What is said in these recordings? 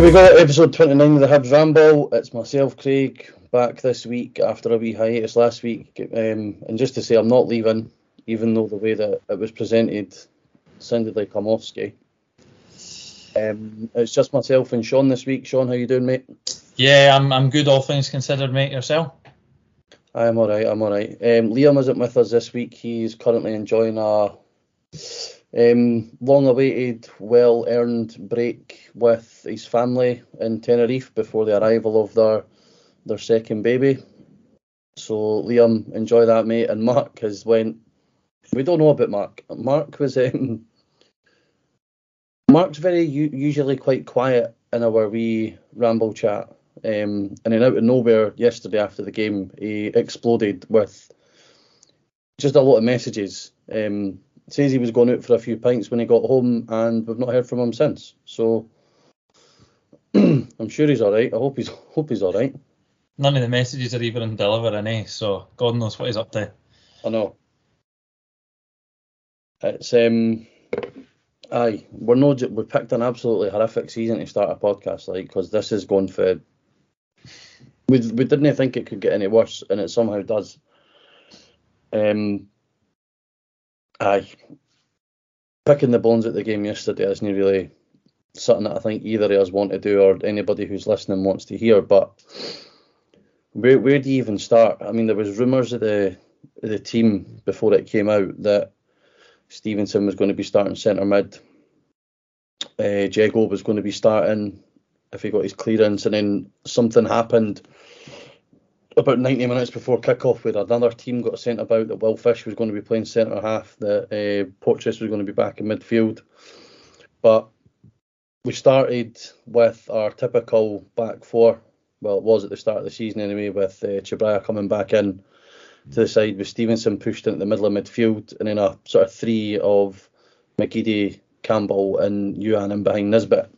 Here we go, episode 29 of the Hibs Ramble. It's myself, Craig, back this week after a wee hiatus last week. Um, and just to say, I'm not leaving, even though the way that it was presented sounded like I'm off ski. Um, it's just myself and Sean this week. Sean, how you doing, mate? Yeah, I'm, I'm good, all things considered, mate. Yourself? I'm all right. I'm all right. Um, Liam isn't with us this week. He's currently enjoying a um, long-awaited, well-earned break with his family in Tenerife before the arrival of their their second baby. So Liam, enjoy that, mate. And Mark has went. We don't know about Mark. Mark was um, Mark's very u- usually quite quiet in our wee ramble chat. Um, and then out of nowhere yesterday after the game, he exploded with just a lot of messages. Um, says he was going out for a few pints when he got home, and we've not heard from him since. So I'm sure he's all right. I hope he's hope he's all right. None of the messages are even delivering, eh? So God knows what he's up to. I know. It's um, aye, we're no, we picked an absolutely horrific season to start a podcast like because this is going for. We we didn't think it could get any worse, and it somehow does. Um, aye, picking the bones at the game yesterday isn't really something that I think either of us want to do or anybody who's listening wants to hear. But where where do you even start? I mean, there was rumours of the the team before it came out that Stevenson was going to be starting centre mid. Uh, Jeggo was going to be starting if he got his clearance, and then something happened about 90 minutes before kickoff where another team got sent about that Will Fish was going to be playing centre half, that uh, Porteous was going to be back in midfield. But we started with our typical back four. Well, it was at the start of the season anyway, with uh, coming back in to the side with Stevenson pushed into the middle of midfield, and then a sort of three of McGeady, Campbell, and Youan in behind Nisbet.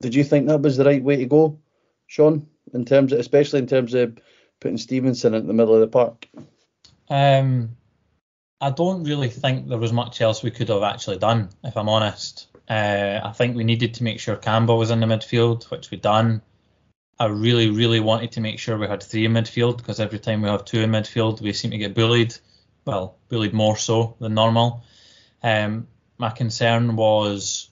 Did you think that was the right way to go, Sean? In terms, of, especially in terms of putting Stevenson in the middle of the park. Um, I don't really think there was much else we could have actually done, if I'm honest. Uh, I think we needed to make sure Campbell was in the midfield, which we done. I really, really wanted to make sure we had three in midfield because every time we have two in midfield, we seem to get bullied. Well, bullied more so than normal. Um, my concern was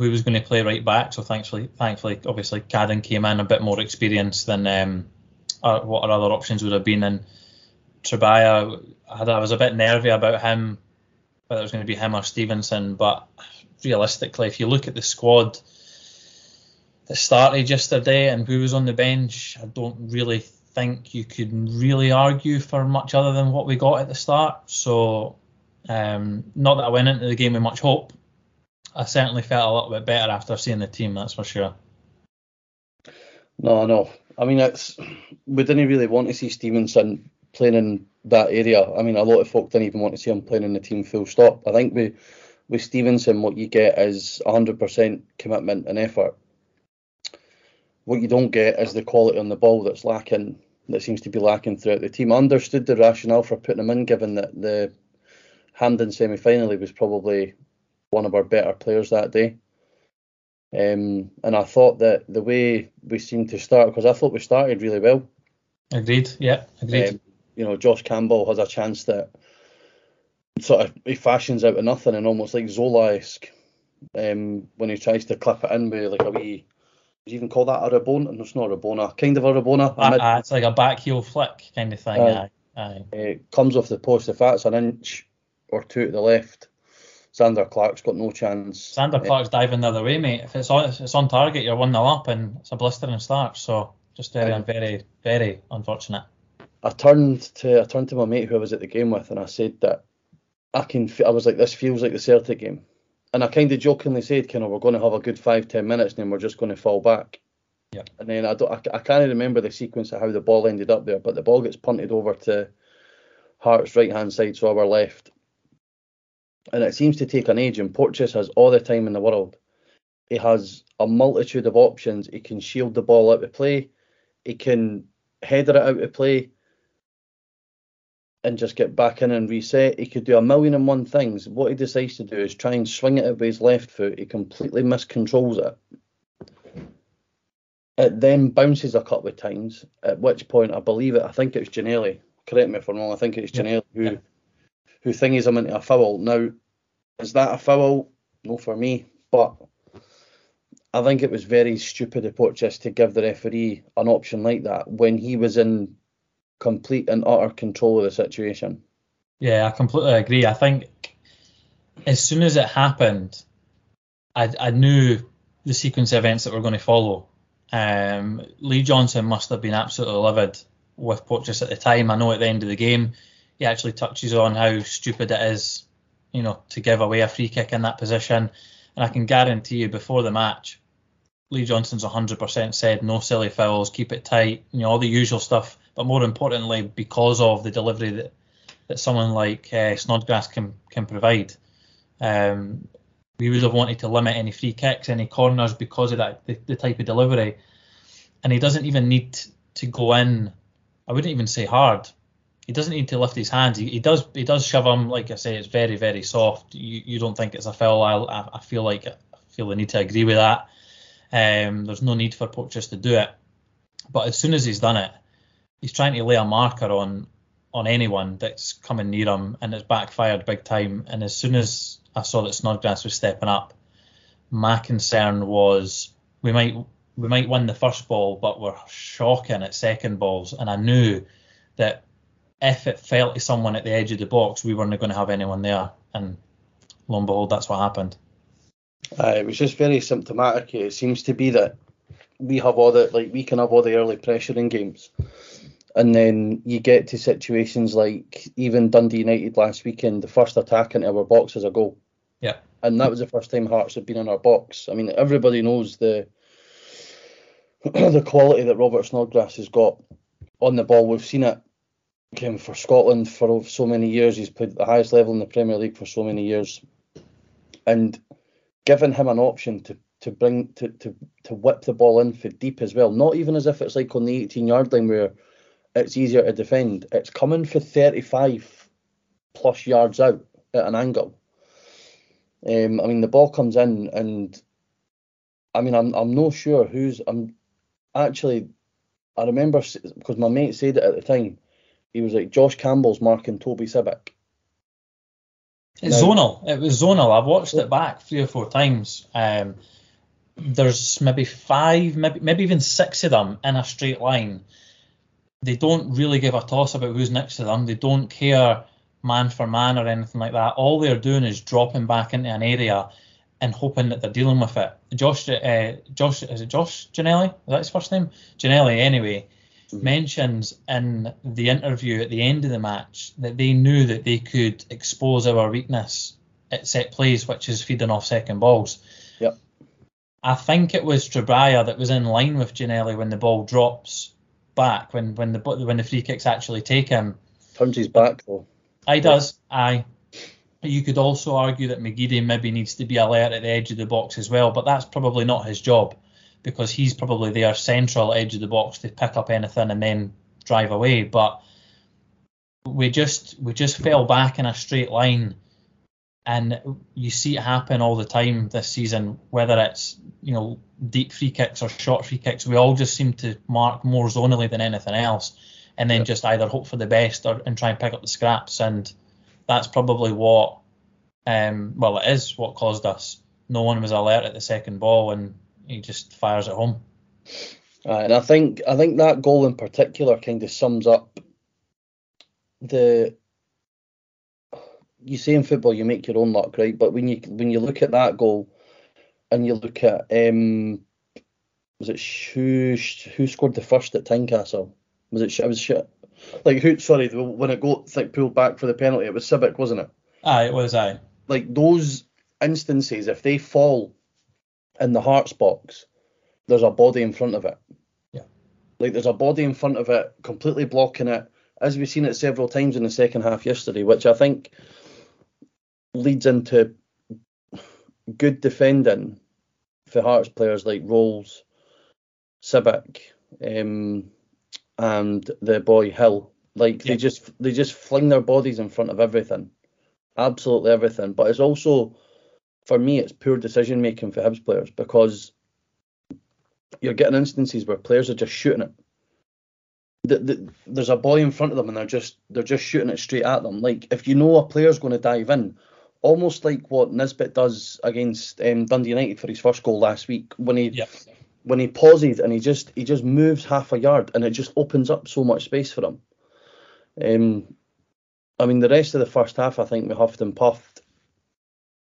who was going to play right back. So thankfully, thankfully, obviously, Cadden came in a bit more experienced than um, our, what our other options would have been. And Čabraja, I, I was a bit nervy about him, whether it was going to be him or Stevenson. But realistically, if you look at the squad that started yesterday and who was on the bench, I don't really think you could really argue for much other than what we got at the start. So, um, not that I went into the game with much hope. I certainly felt a little bit better after seeing the team, that's for sure. No, no. I mean, it's we didn't really want to see Stevenson playing in that area. I mean, a lot of folk didn't even want to see him playing in the team full stop. I think we, with Stevenson, what you get is 100% commitment and effort what you don't get is the quality on the ball that's lacking, that seems to be lacking throughout the team. I understood the rationale for putting him in, given that the Hampden semi final was probably one of our better players that day. Um, and I thought that the way we seemed to start, because I thought we started really well. Agreed. Yeah, agreed. Um, you know, Josh Campbell has a chance that sort of he fashions out of nothing and almost like Zola-esque um, when he tries to clip it in with like a wee you even call that a Rabona? No, it's not a Rabona. Kind of a Rabona. Uh, mid- uh, it's like a back heel flick kind of thing. Uh, aye. It comes off the post. If that's an inch or two to the left, Zander Clark's got no chance. Zander Clark's diving the other way, mate. If it's on, if it's on target, you're one 0 up, and it's a blistering start. So just very, um, very, very unfortunate. I turned to I turned to my mate who I was at the game with, and I said that I can. Feel, I was like, this feels like the Celtic game and I kind of jokingly said, kind of, we're going to have a good five ten minutes, and then we're just going to fall back. Yeah. And then I don't, I, I can't remember the sequence of how the ball ended up there, but the ball gets punted over to Hearts' right hand side, so our left. And it seems to take an age, and Porteous has all the time in the world. He has a multitude of options. He can shield the ball out of play. He can header it out of play and just get back in and reset. He could do a million and one things. What he decides to do is try and swing it with his left foot. He completely miscontrols it. It then bounces a couple of times, at which point I believe it, I think it's Ginnelly. Correct me if I'm wrong, I think it's Yeah. Ginnelly who Yeah. Who thingies him into a foul. Now, is that a foul? No for me, but I think it was very stupid of Porteous to give the referee an option like that when he was in complete and utter control of the situation. Yeah, I completely agree. I think as soon as it happened, I, I knew the sequence of events that were going to follow. Um, Lee Johnson must have been absolutely livid with Porteous at the time. I know at the end of the game, he actually touches on how stupid it is, you know, to give away a free kick in that position. And I can guarantee you, before the match, Lee Johnson's 100% said no silly fouls, keep it tight, you know, all the usual stuff. But more importantly, because of the delivery that that someone like uh, Snodgrass can can provide. Um, we would have wanted to limit any free kicks, any corners because of that the, the type of delivery. And he doesn't even need to go in. I wouldn't even say hard. He doesn't need to lift his hands. He, he does. He does shove him. Like I say, it's very very soft. You you don't think it's a foul? I I, feel like I feel the need to agree with that. Um, there's no need for Porteous to do it. But as soon as he's done it, he's trying to lay a marker on on anyone that's coming near him, and it's backfired big time. And as soon as I saw that Snodgrass was stepping up, my concern was we might we might win the first ball, but we're shocking at second balls. And I knew that if it fell to someone at the edge of the box, we weren't going to have anyone there. And lo and behold, that's what happened. Uh, it was just very symptomatic. It seems to be that we have all the like we can have all the early pressure in games, and then you get to situations like even Dundee United last weekend. The first attack into our box is a goal. Yeah. And that was the first time Hearts had been in our box. I mean, everybody knows the the quality that Robert Snodgrass has got on the ball. We've seen it um, for Scotland for so many years. He's played at the highest level in the Premier League for so many years, and giving him an option to to bring to to to whip the ball in for deep as well. Not even as if it's like on the 18 yard line where it's easier to defend. It's coming for 35 plus yards out at an angle. Um, I mean the ball comes in and I mean I'm I'm not sure who's I'm actually I remember because my mate said it at the time. He was like Josh Campbell's marking Toby Sibbick. It's No. zonal. It was zonal. I've watched it back three or four times. Um, there's maybe five, maybe maybe even six of them in a straight line. They don't really give a toss about who's next to them. They don't care man for man or anything like that. All they're doing is dropping back into an area and hoping that they're dealing with it. Josh, uh, Josh, is it Josh Ginnelly? Is that his first name? Ginnelly, anyway, Mhm. mentions in the interview at the end of the match that they knew that they could expose our weakness at set plays, which is feeding off second balls. Yep. I think it was Čabraja that was in line with Ginnelly when the ball drops back, when when the when the free kicks actually take him. Turns his back though. Aye, does. Aye. You could also argue that McGeady maybe needs to be alert at the edge of the box as well, but that's probably not his job because he's probably their central edge of the box to pick up anything and then drive away. But we just we just fell back in a straight line, and you see it happen all the time this season. Whether it's you know deep free kicks or short free kicks, we all just seem to mark more zonally than anything else, and then Yeah. just either hope for the best or and try and pick up the scraps. And that's probably what, um, well, it is what caused us. No one was alert at the second ball, and he just fires it home. And I think I think that goal in particular kind of sums up the. You say in football you make your own luck, right? But when you when you look at that goal, and you look at um, was it who who scored the first at Tynecastle? Was it it was Sh- like who? Sorry, when it got like pulled back for the penalty, it was Sibbick, wasn't it? Aye, it was aye. like those instances, if they fall in the Hearts box, there's a body in front of it. Yeah. Like there's a body in front of it, completely blocking it, as we've seen it several times in the second half yesterday, which I think leads into good defending for Hearts players like Rowles, Sibbick, um, and the boy Hill. Like Yeah. they just they just fling their bodies in front of everything absolutely everything. But it's also, for me, it's poor decision making for Hibs players because you're getting instances where players are just shooting it. The, the, there's a boy in front of them and they're just they're just shooting it straight at them. Like if you know a player's going to dive in, almost like what Nisbet does against um, Dundee United for his first goal last week when he Yep. when he pauses and he just he just moves half a yard and it just opens up so much space for him. Um, I mean the rest of the first half I think we huffed and puffed.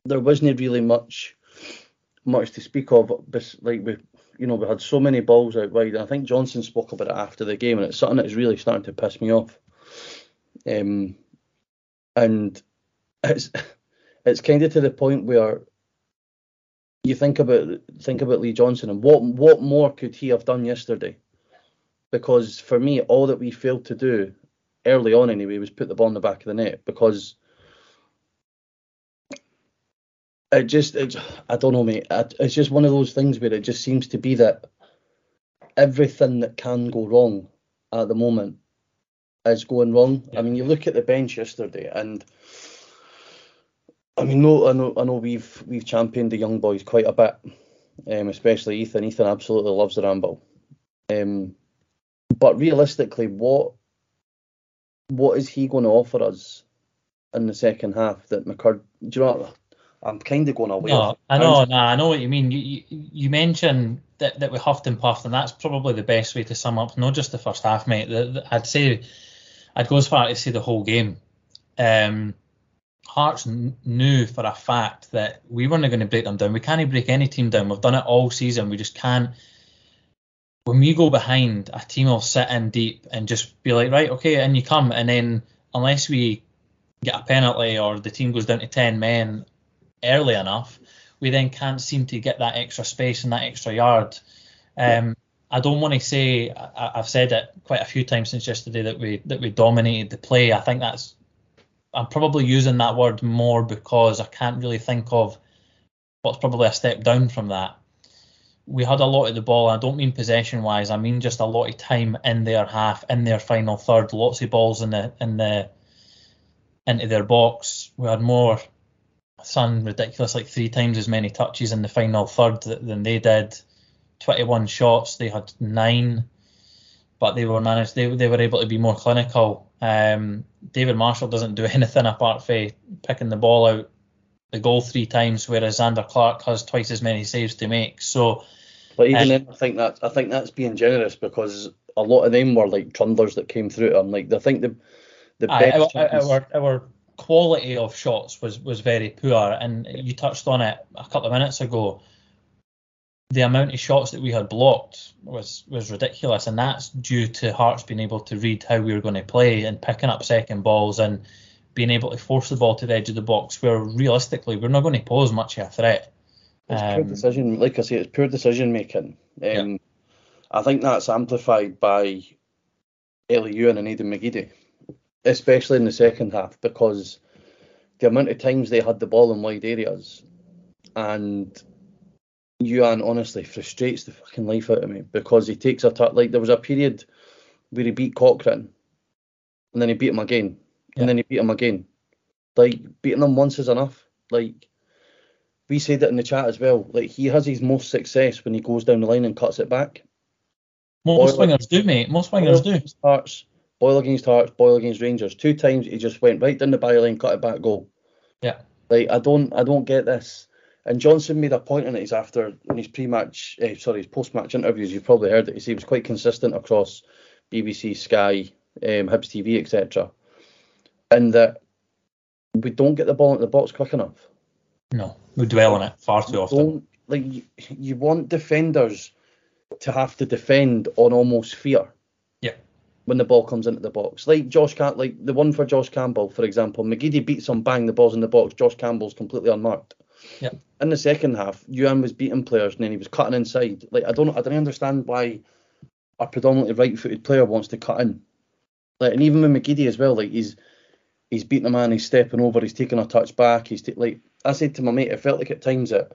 There wasn't really much much to speak of. Like we you know we had so many balls out wide. I think Johnson spoke about it after the game and it's something that's really starting to piss me off. Um, and it's it's kind of to the point where you think about think about Lee Johnson and what what more could he have done yesterday? Because for me, all that we failed to do early on anyway was put the ball in the back of the net because it just it, I don't know mate it's just one of those things where it just seems to be that everything that can go wrong at the moment is going wrong. I mean, you look at the bench yesterday and I mean, no, I know, I know we've we've championed the young boys quite a bit, um, especially Ethan. Ethan absolutely loves the ramble, um, but realistically, what what is he going to offer us in the second half that McCurd? Do you know? I'm kind of going away. No, I know, nah, I know what you mean. You, you you mentioned that, that we huffed and puffed, and that's probably the best way to sum up not just the first half, mate. The, the, I'd say I'd go as far as to say the whole game. Um, Hearts kn- knew for a fact that we weren't going to break them down. We can't break any team down. We've done it all season. We just can't. When we go behind, a team will sit in deep and just be like, right, okay, and you come, and then unless we get a penalty or the team goes down to ten men early enough, we then can't seem to get that extra space and that extra yard. Um, I don't want to say I, I've said it quite a few times since yesterday that we that we dominated the play. I think that's I'm probably using that word more because I can't really think of what's probably a step down from that. We had a lot of the ball. I don't mean possession wise. I mean just a lot of time in their half, in their final third. Lots of balls in the in the into their box. We had more Sun ridiculous, like three times as many touches in the final third than they did. 21 shots, they had nine, but they were managed. They they were able to be more clinical. Um, David Marshall doesn't do anything apart from picking the ball out the goal three times, whereas Zander Clark has twice as many saves to make. So, But even Uh, then, I think that I think that's being generous because a lot of them were like trundlers that came through I'm Like I think the the best our our quality of shots was was very poor, and you touched on it a couple of minutes ago. The amount of shots that we had blocked was was ridiculous, and that's due to Hearts being able to read how we were going to play and picking up second balls and being able to force the ball to the edge of the box, where realistically we're not going to pose much of a threat. It's poor Um, decision, like I say, it's poor decision making. Um, Yeah. I think that's amplified by Elie Youan and Aiden McGeady, especially in the second half, because the amount of times they had the ball in wide areas, and Youan honestly frustrates the fucking life out of me because he takes a touch. Like there was a period where he beat Cochrane, and then he beat him again, Yeah. and then he beat him again. Like beating him once is enough. Like we said it in the chat as well. Like he has his most success when he goes down the line and cuts it back. most Boyle- wingers do, mate. Most wingers do. Hearts, Boyle against Hearts, Boyle against Rangers. Two times he just went right down the byline, cut it back, goal. Yeah. Like I don't, I don't get this. And Johnson made a point in it. He's after in his pre-match, eh, sorry, his post-match interviews. You've probably heard it. He said he was quite consistent across BBC, Sky, um, Hibs TV, etc. And that we don't get the ball into the box quick enough. No, we dwell on it far too often. Don't like you, you want defenders to have to defend on almost fear. When the ball comes into the box, like Josh Cam, like the one for Josh Campbell, for example, McGeady beats him, bang, the ball's in the box. Josh Campbell's completely unmarked. Yeah. In the second half, Youan was beating players and then he was cutting inside. Like I don't, I don't understand why a predominantly right-footed player wants to cut in. Like and even with McGeady as well, like he's he's beating a man, he's stepping over, he's taking a touch back, he's ta- like I said to my mate, it felt like at times that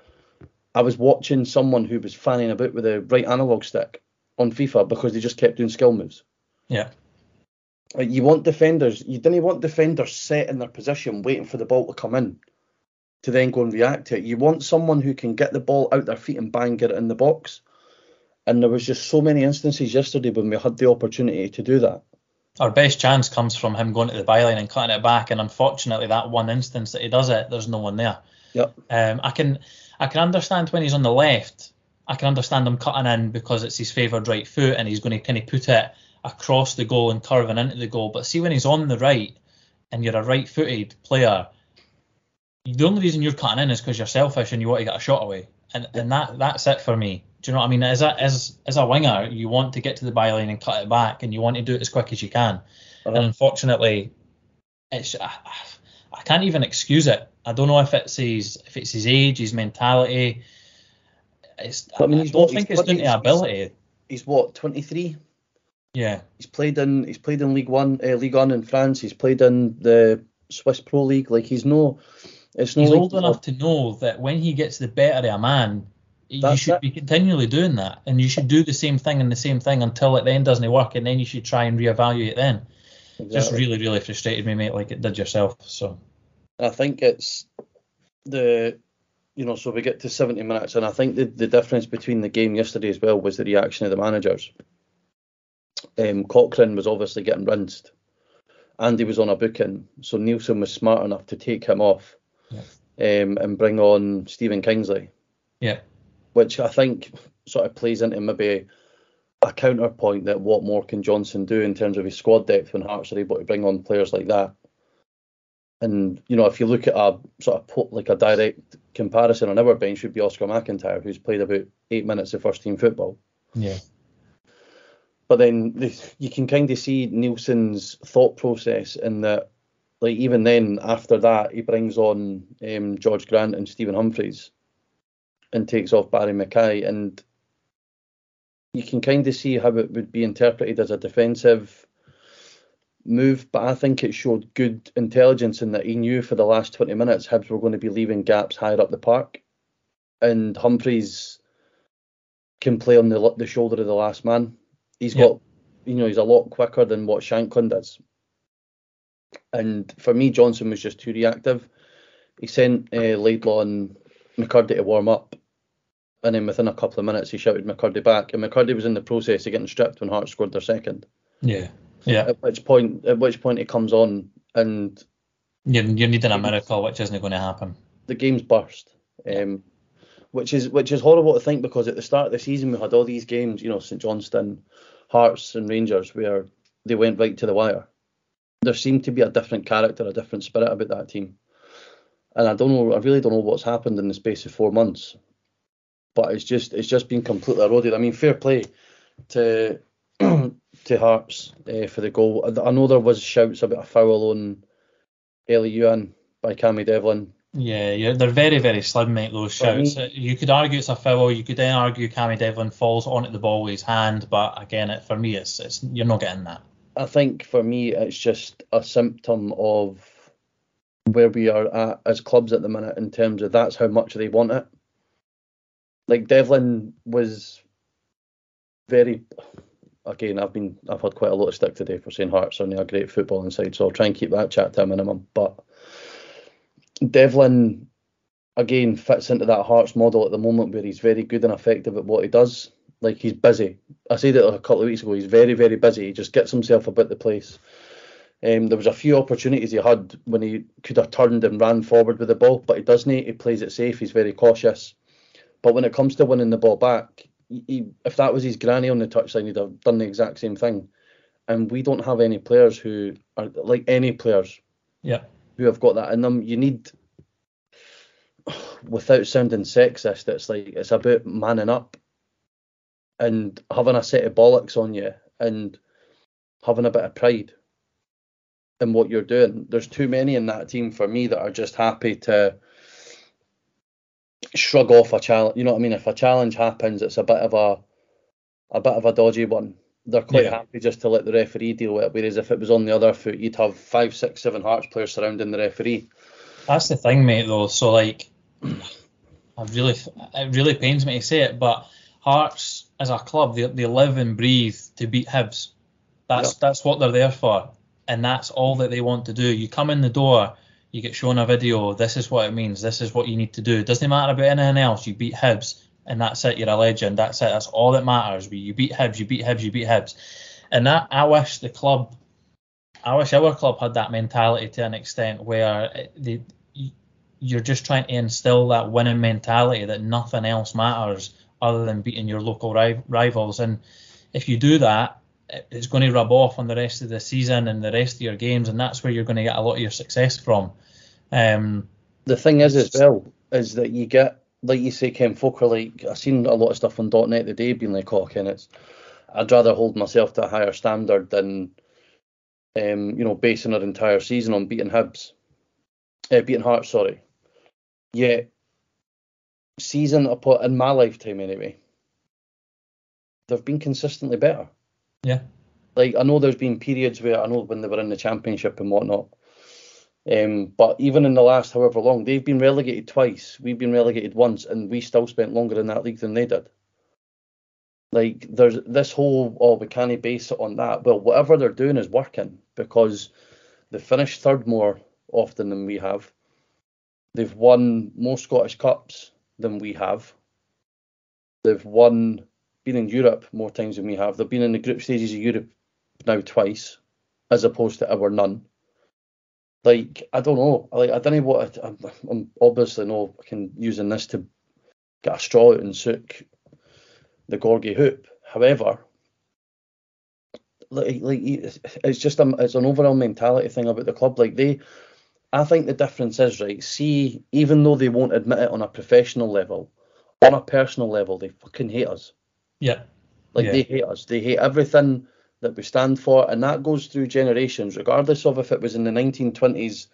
I was watching someone who was fanning about with a right analog stick on FIFA because they just kept doing skill moves. Yeah. Like you want defenders, you didn't want defenders set in their position waiting for the ball to come in to then go and react to it. You want someone who can get the ball out their feet and bang it in the box. And there was just so many instances yesterday when we had the opportunity to do that. Our best chance comes from him going to the byline and cutting it back, and unfortunately, that one instance that he does it, there's no one there. Yep. Um, I can I can understand when he's on the left. I can understand him cutting in because it's his favoured right foot, and he's going to kind of put it across the goal and curving into the goal. But see when he's on the right, and you're a right-footed player, the only reason you're cutting in is because you're selfish and you want to get a shot away, and and that that's it for me. Do you know what I mean? As a as as a winger, you want to get to the byline and cut it back, and you want to do it as quick as you can. Uh-huh. And unfortunately, it's I, I can't even excuse it. I don't know if it's his if it's his age, his mentality. It's, I I, mean, I don't what- think it's down to he's- ability. He's what 23. Yeah, He's played in he's played in League One, uh, League One in France. He's played in the Swiss Pro League. Like he's no, it's no. he's like old enough to know that when he gets the better of a man, you should it. be continually doing that, and you should do the same thing and the same thing until it then doesn't work, and then you should try and reevaluate then. Just really, really frustrated me, mate, like it did yourself. So I think it's the you know, so we get to 70 minutes, and I think the, the difference between the game yesterday as well was the reaction of the managers. Um, Cochrane was obviously getting rinsed. Andy was on a booking, so Neilson was smart enough to take him off um, and bring on Stephen Kingsley, yeah, which I think sort of plays into maybe a counterpoint that what more can Johnson do in terms of his squad depth when Hearts are able to bring on players like that. And you know, if you look at a sort of like a direct comparison on our bench, would be Oscar MacIntyre, who's played about eight minutes of first team football. yeah, But then the, you can kind of see Neilson's thought process in that, like even then after that, he brings on um, Jorge Grant and Stephen Humphrys, and takes off Barrie McKay, and you can kind of see how it would be interpreted as a defensive move. But I think it showed good intelligence in that he knew for the last 20 minutes Hibs were going to be leaving gaps higher up the park, and Humphreys can play on the the shoulder of the last man. He's Yeah. got, you know, he's a lot quicker than what Shankland does. And for me, Johnson was just too reactive. He sent uh, Laidlaw and McCurdy to warm up, and then within a couple of minutes, he shouted McCurdy back, and McCurdy was in the process of getting stripped when Hearts scored their second. yeah, yeah. At which point, at which point, he comes on, and You're, you're needing a miracle, which isn't going to happen. the game's burst. Um, which is which is horrible to think because at the start of the season we had all these games, you know, St Johnstone, Hearts, and Rangers where they went right to the wire. There seemed to be a different character, a different spirit about that team, and I don't know, I really don't know what's happened in the space of four months, but it's just it's just been completely eroded. I mean, fair play to to Hearts uh, for the goal. I know there was shouts about a foul on Elie Youan by Cammy Devlin. Yeah, yeah, they're very, very slim, mate. Those shouts. You could argue it's a foul. You could then argue Cammy Devlin falls onto the ball with his hand, but again, it, for me, it's it's you're not getting that. I think for me, it's just a symptom of where we are at as clubs at the minute in terms of that's how much they want it. Like Devlin was very. Again, I've been I've had quite a lot of stick today for saying Hearts are not a great football inside, so I'll try and keep that chat to a minimum. But Devlin again fits into that Hearts model at the moment where he's very good and effective at what he does. Like he's busy. I said it a couple of weeks ago. He's very, very busy. He just gets himself about the place. Um, there was a few opportunities he had when he could have turned and ran forward with the ball, but he doesn't. He plays it safe. He's very cautious. But when it comes to winning the ball back, he, if that was his granny on the touchline, he'd have done the exact same thing. And we don't have any players who are like any players Yeah, who have got that in them. You need, without sounding sexist, it's like it's about manning up and having a set of bollocks on you and having a bit of pride in what you're doing. There's too many in that team for me that are just happy to shrug off a challenge. You know what I mean? If a challenge happens, it's a bit of a a bit of a dodgy one. They're quite Yeah. happy just to let the referee deal with it. Whereas if it was on the other foot, you'd have five, six, seven Hearts players surrounding the referee. that's the thing, mate. Though, so like, I really, it really pains me to say it, but Hearts as a club, they, they live and breathe to beat Hibs. That's Yeah. that's what they're there for, and that's all that they want to do. You come in the door, you get shown a video. This is what it means. This is what you need to do. It doesn't matter about anything else. You beat Hibs. And that's it. You're a legend. That's it. That's all that matters. You beat Hibs, you beat Hibs, you beat Hibs, and that I wish the club, I wish our club had that mentality to an extent where they, you're just trying to instill that winning mentality that nothing else matters other than beating your local rivals. And if you do that, it's going to rub off on the rest of the season and the rest of your games, and that's where you're going to get a lot of your success from. Um, the thing is, as well, is that you get, like you say, Ken folk are like, I've seen a lot of stuff on .NET today being like, oh, Ken, it's, I'd rather hold myself to a higher standard than, um, you know, basing our entire season on beating Hibs, uh, beating Hearts, sorry. Yeah, season upon in my lifetime anyway, they've been consistently better. Yeah. Like I know there's been periods where I know when they were in the championship and whatnot. Um, but even in the last however long, they've been relegated twice. We've been relegated once, and we still spent longer in that league than they did. Like there's this whole oh we can't base it on that. Well, whatever they're doing is working because they finished third more often than we have. They've won more Scottish Cups than we have. They've won, been in Europe more times than we have. They've been in the group stages of Europe now twice, as opposed to our none. Like I don't know, like I don't know what I, am I'm obviously no I can using this to get a straw out and sook the Gorgie hoop. However, like, like it's just a, it's an overall mentality thing about the club. Like they I think the difference is right. See, even though they won't admit it on a professional level, on a personal level, they fucking hate us. Yeah. Like yeah. they hate us. They hate everything that we stand for, and that goes through generations, regardless of if it was in the 1920s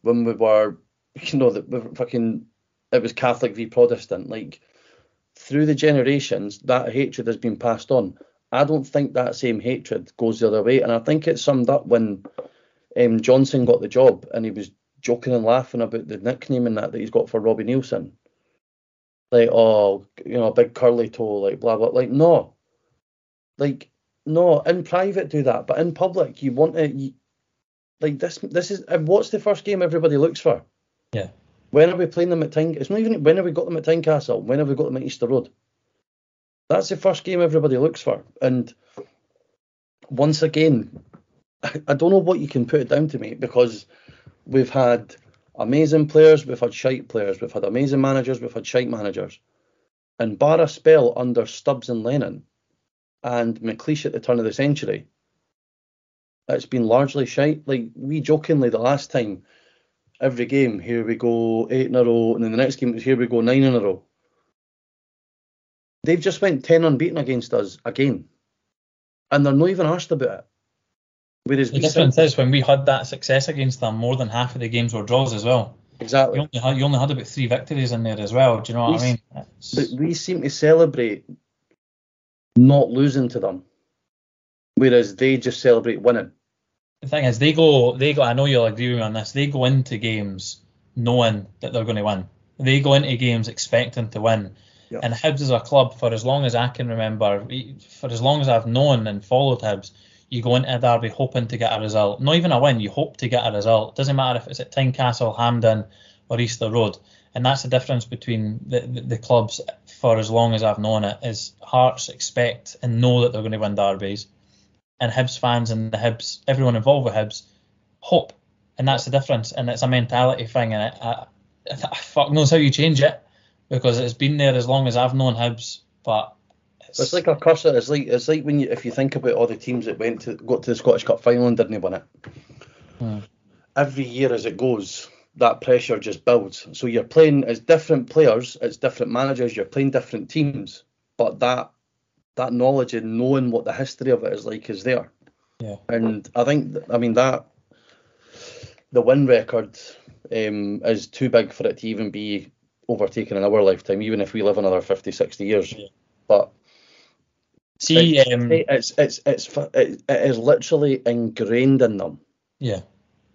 when we were, you know, that we fucking it was Catholic v Protestant. Like through the generations, that hatred has been passed on. I don't think that same hatred goes the other way, and I think it summed up when um, Johnson got the job and he was joking and laughing about the nickname and that that he's got for Robbie Neilson. Like, oh, you know, a big curly toe, like blah blah. Like, no, like no. In private, do that, but in public, you want it. You, like this, this is what's the first game everybody looks for? Yeah. When are we playing them at Tyne? It's not even when have we got them at Tynecastle? When have we got them at Easter Road? That's the first game everybody looks for. And once again, I don't know what you can put it down to, mate, because we've had amazing players, we've had shite players, we've had amazing managers, we've had shite managers. And bar a spell under Stubbs and Lennon and McLeish at the turn of the century, it's been largely shite. Like we jokingly the last time, every game, here we go eight in a row, and then the next game was here we go nine in a row. They've just went ten unbeaten against us again. And they're not even asked about it. Whereas the difference is when we had that success against them, more than half of the games were draws as well. Exactly. You only had, you only had about three victories in there as well. Do you know what we, I mean? It's... But we seem to celebrate not losing to them, whereas they just celebrate winning. The thing is, they go, they go. I know you'll agree with me on this. They go into games knowing that they're going to win. They go into games expecting to win. Yep. And Hibs as a club, for as long as I can remember, for as long as I've known and followed Hibs, you go into a derby hoping to get a result. Not even a win, you hope to get a result. It Doesn't matter if it's at Tynecastle, Hampden, or Easter Road. And that's the difference between the, the, the, clubs for as long as I've known it is Hearts expect and know that they're going to win derbies. And Hibs fans and the Hibs, everyone involved with Hibs, hope. And that's the difference. And it's a mentality thing. And I, I, I fuck knows how you change it because it's been there as long as I've known Hibs. But it's, it's like a cursor. It's like it's like when you if you think about all the teams that went to got to the Scottish Cup final and didn't win it. Hmm. Every year as it goes, that pressure just builds. So you're playing as different players, as different managers, you're playing different teams, but that that knowledge and knowing what the history of it is like is there. Yeah. And I think I mean that the win record um, is too big for it to even be overtaken in our lifetime, even if we live another 50, 60 years. Yeah. But See, it's, um, it's, it's it's it is literally ingrained in them. Yeah.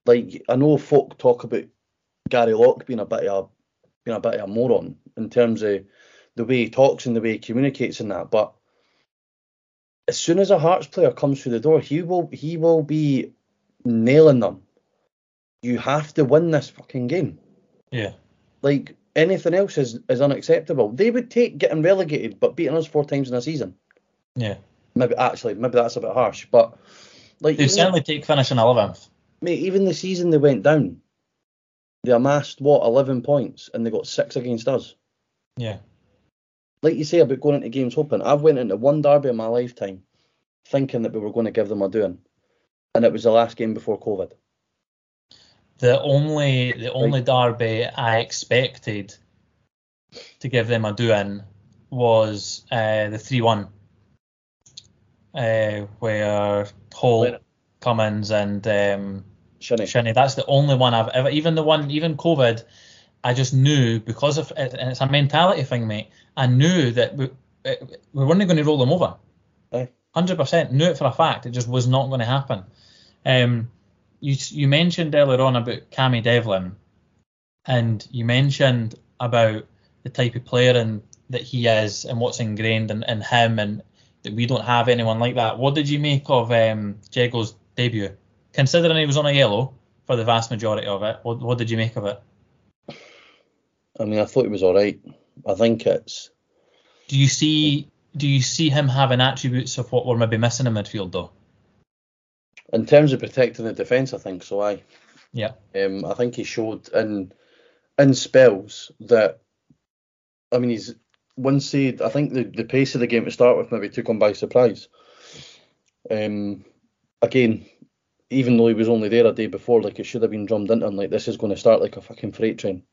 Like I know folk talk about Gary Locke being a bit of a being a bit of a moron in terms of the way he talks and the way he communicates and that, but as soon as a Hearts player comes through the door, he will he will be nailing them. You have to win this fucking game. Yeah. Like anything else is, is unacceptable. They would take getting relegated, but beating us four times in a season. Yeah. Maybe actually, maybe that's a bit harsh, but like They certainly take finishing 11th. mate, even the season they went down, they amassed what eleven points and they got six against us. Yeah. Like you say about going into games hoping, I've went into one derby in my lifetime thinking that we were going to give them a doing, and it was the last game before COVID. The only the only derby I expected to give them a doing was uh, the 3 1, uh, where Hall, Cummings, and um, Shinny. Shinnie. That's the only one I've ever, even the one, even COVID, I just knew because of, it, and it's a mentality thing, mate. I knew that we, we weren't going to roll them over. Aye. 100%. Knew it for a fact. It just was not going to happen. Um, you, you mentioned earlier on about Cammy Devlin, and you mentioned about the type of player and that he is and what's ingrained in, in him and that we don't have anyone like that. What did you make of um, Jeggo's debut? Considering he was on a yellow for the vast majority of it, what, what did you make of it? I mean, I thought he was all right. I think it's Do you see do you see him having attributes of what we're maybe missing in midfield though? in terms of protecting the defence. I think so. I Yeah. Um, I think he showed in in spells that I mean he's once he I think the, the pace of the game to start with maybe took him by surprise. Um, again, even though he was only there a day before, like it should have been drummed into him like this is going to start like a fucking freight train.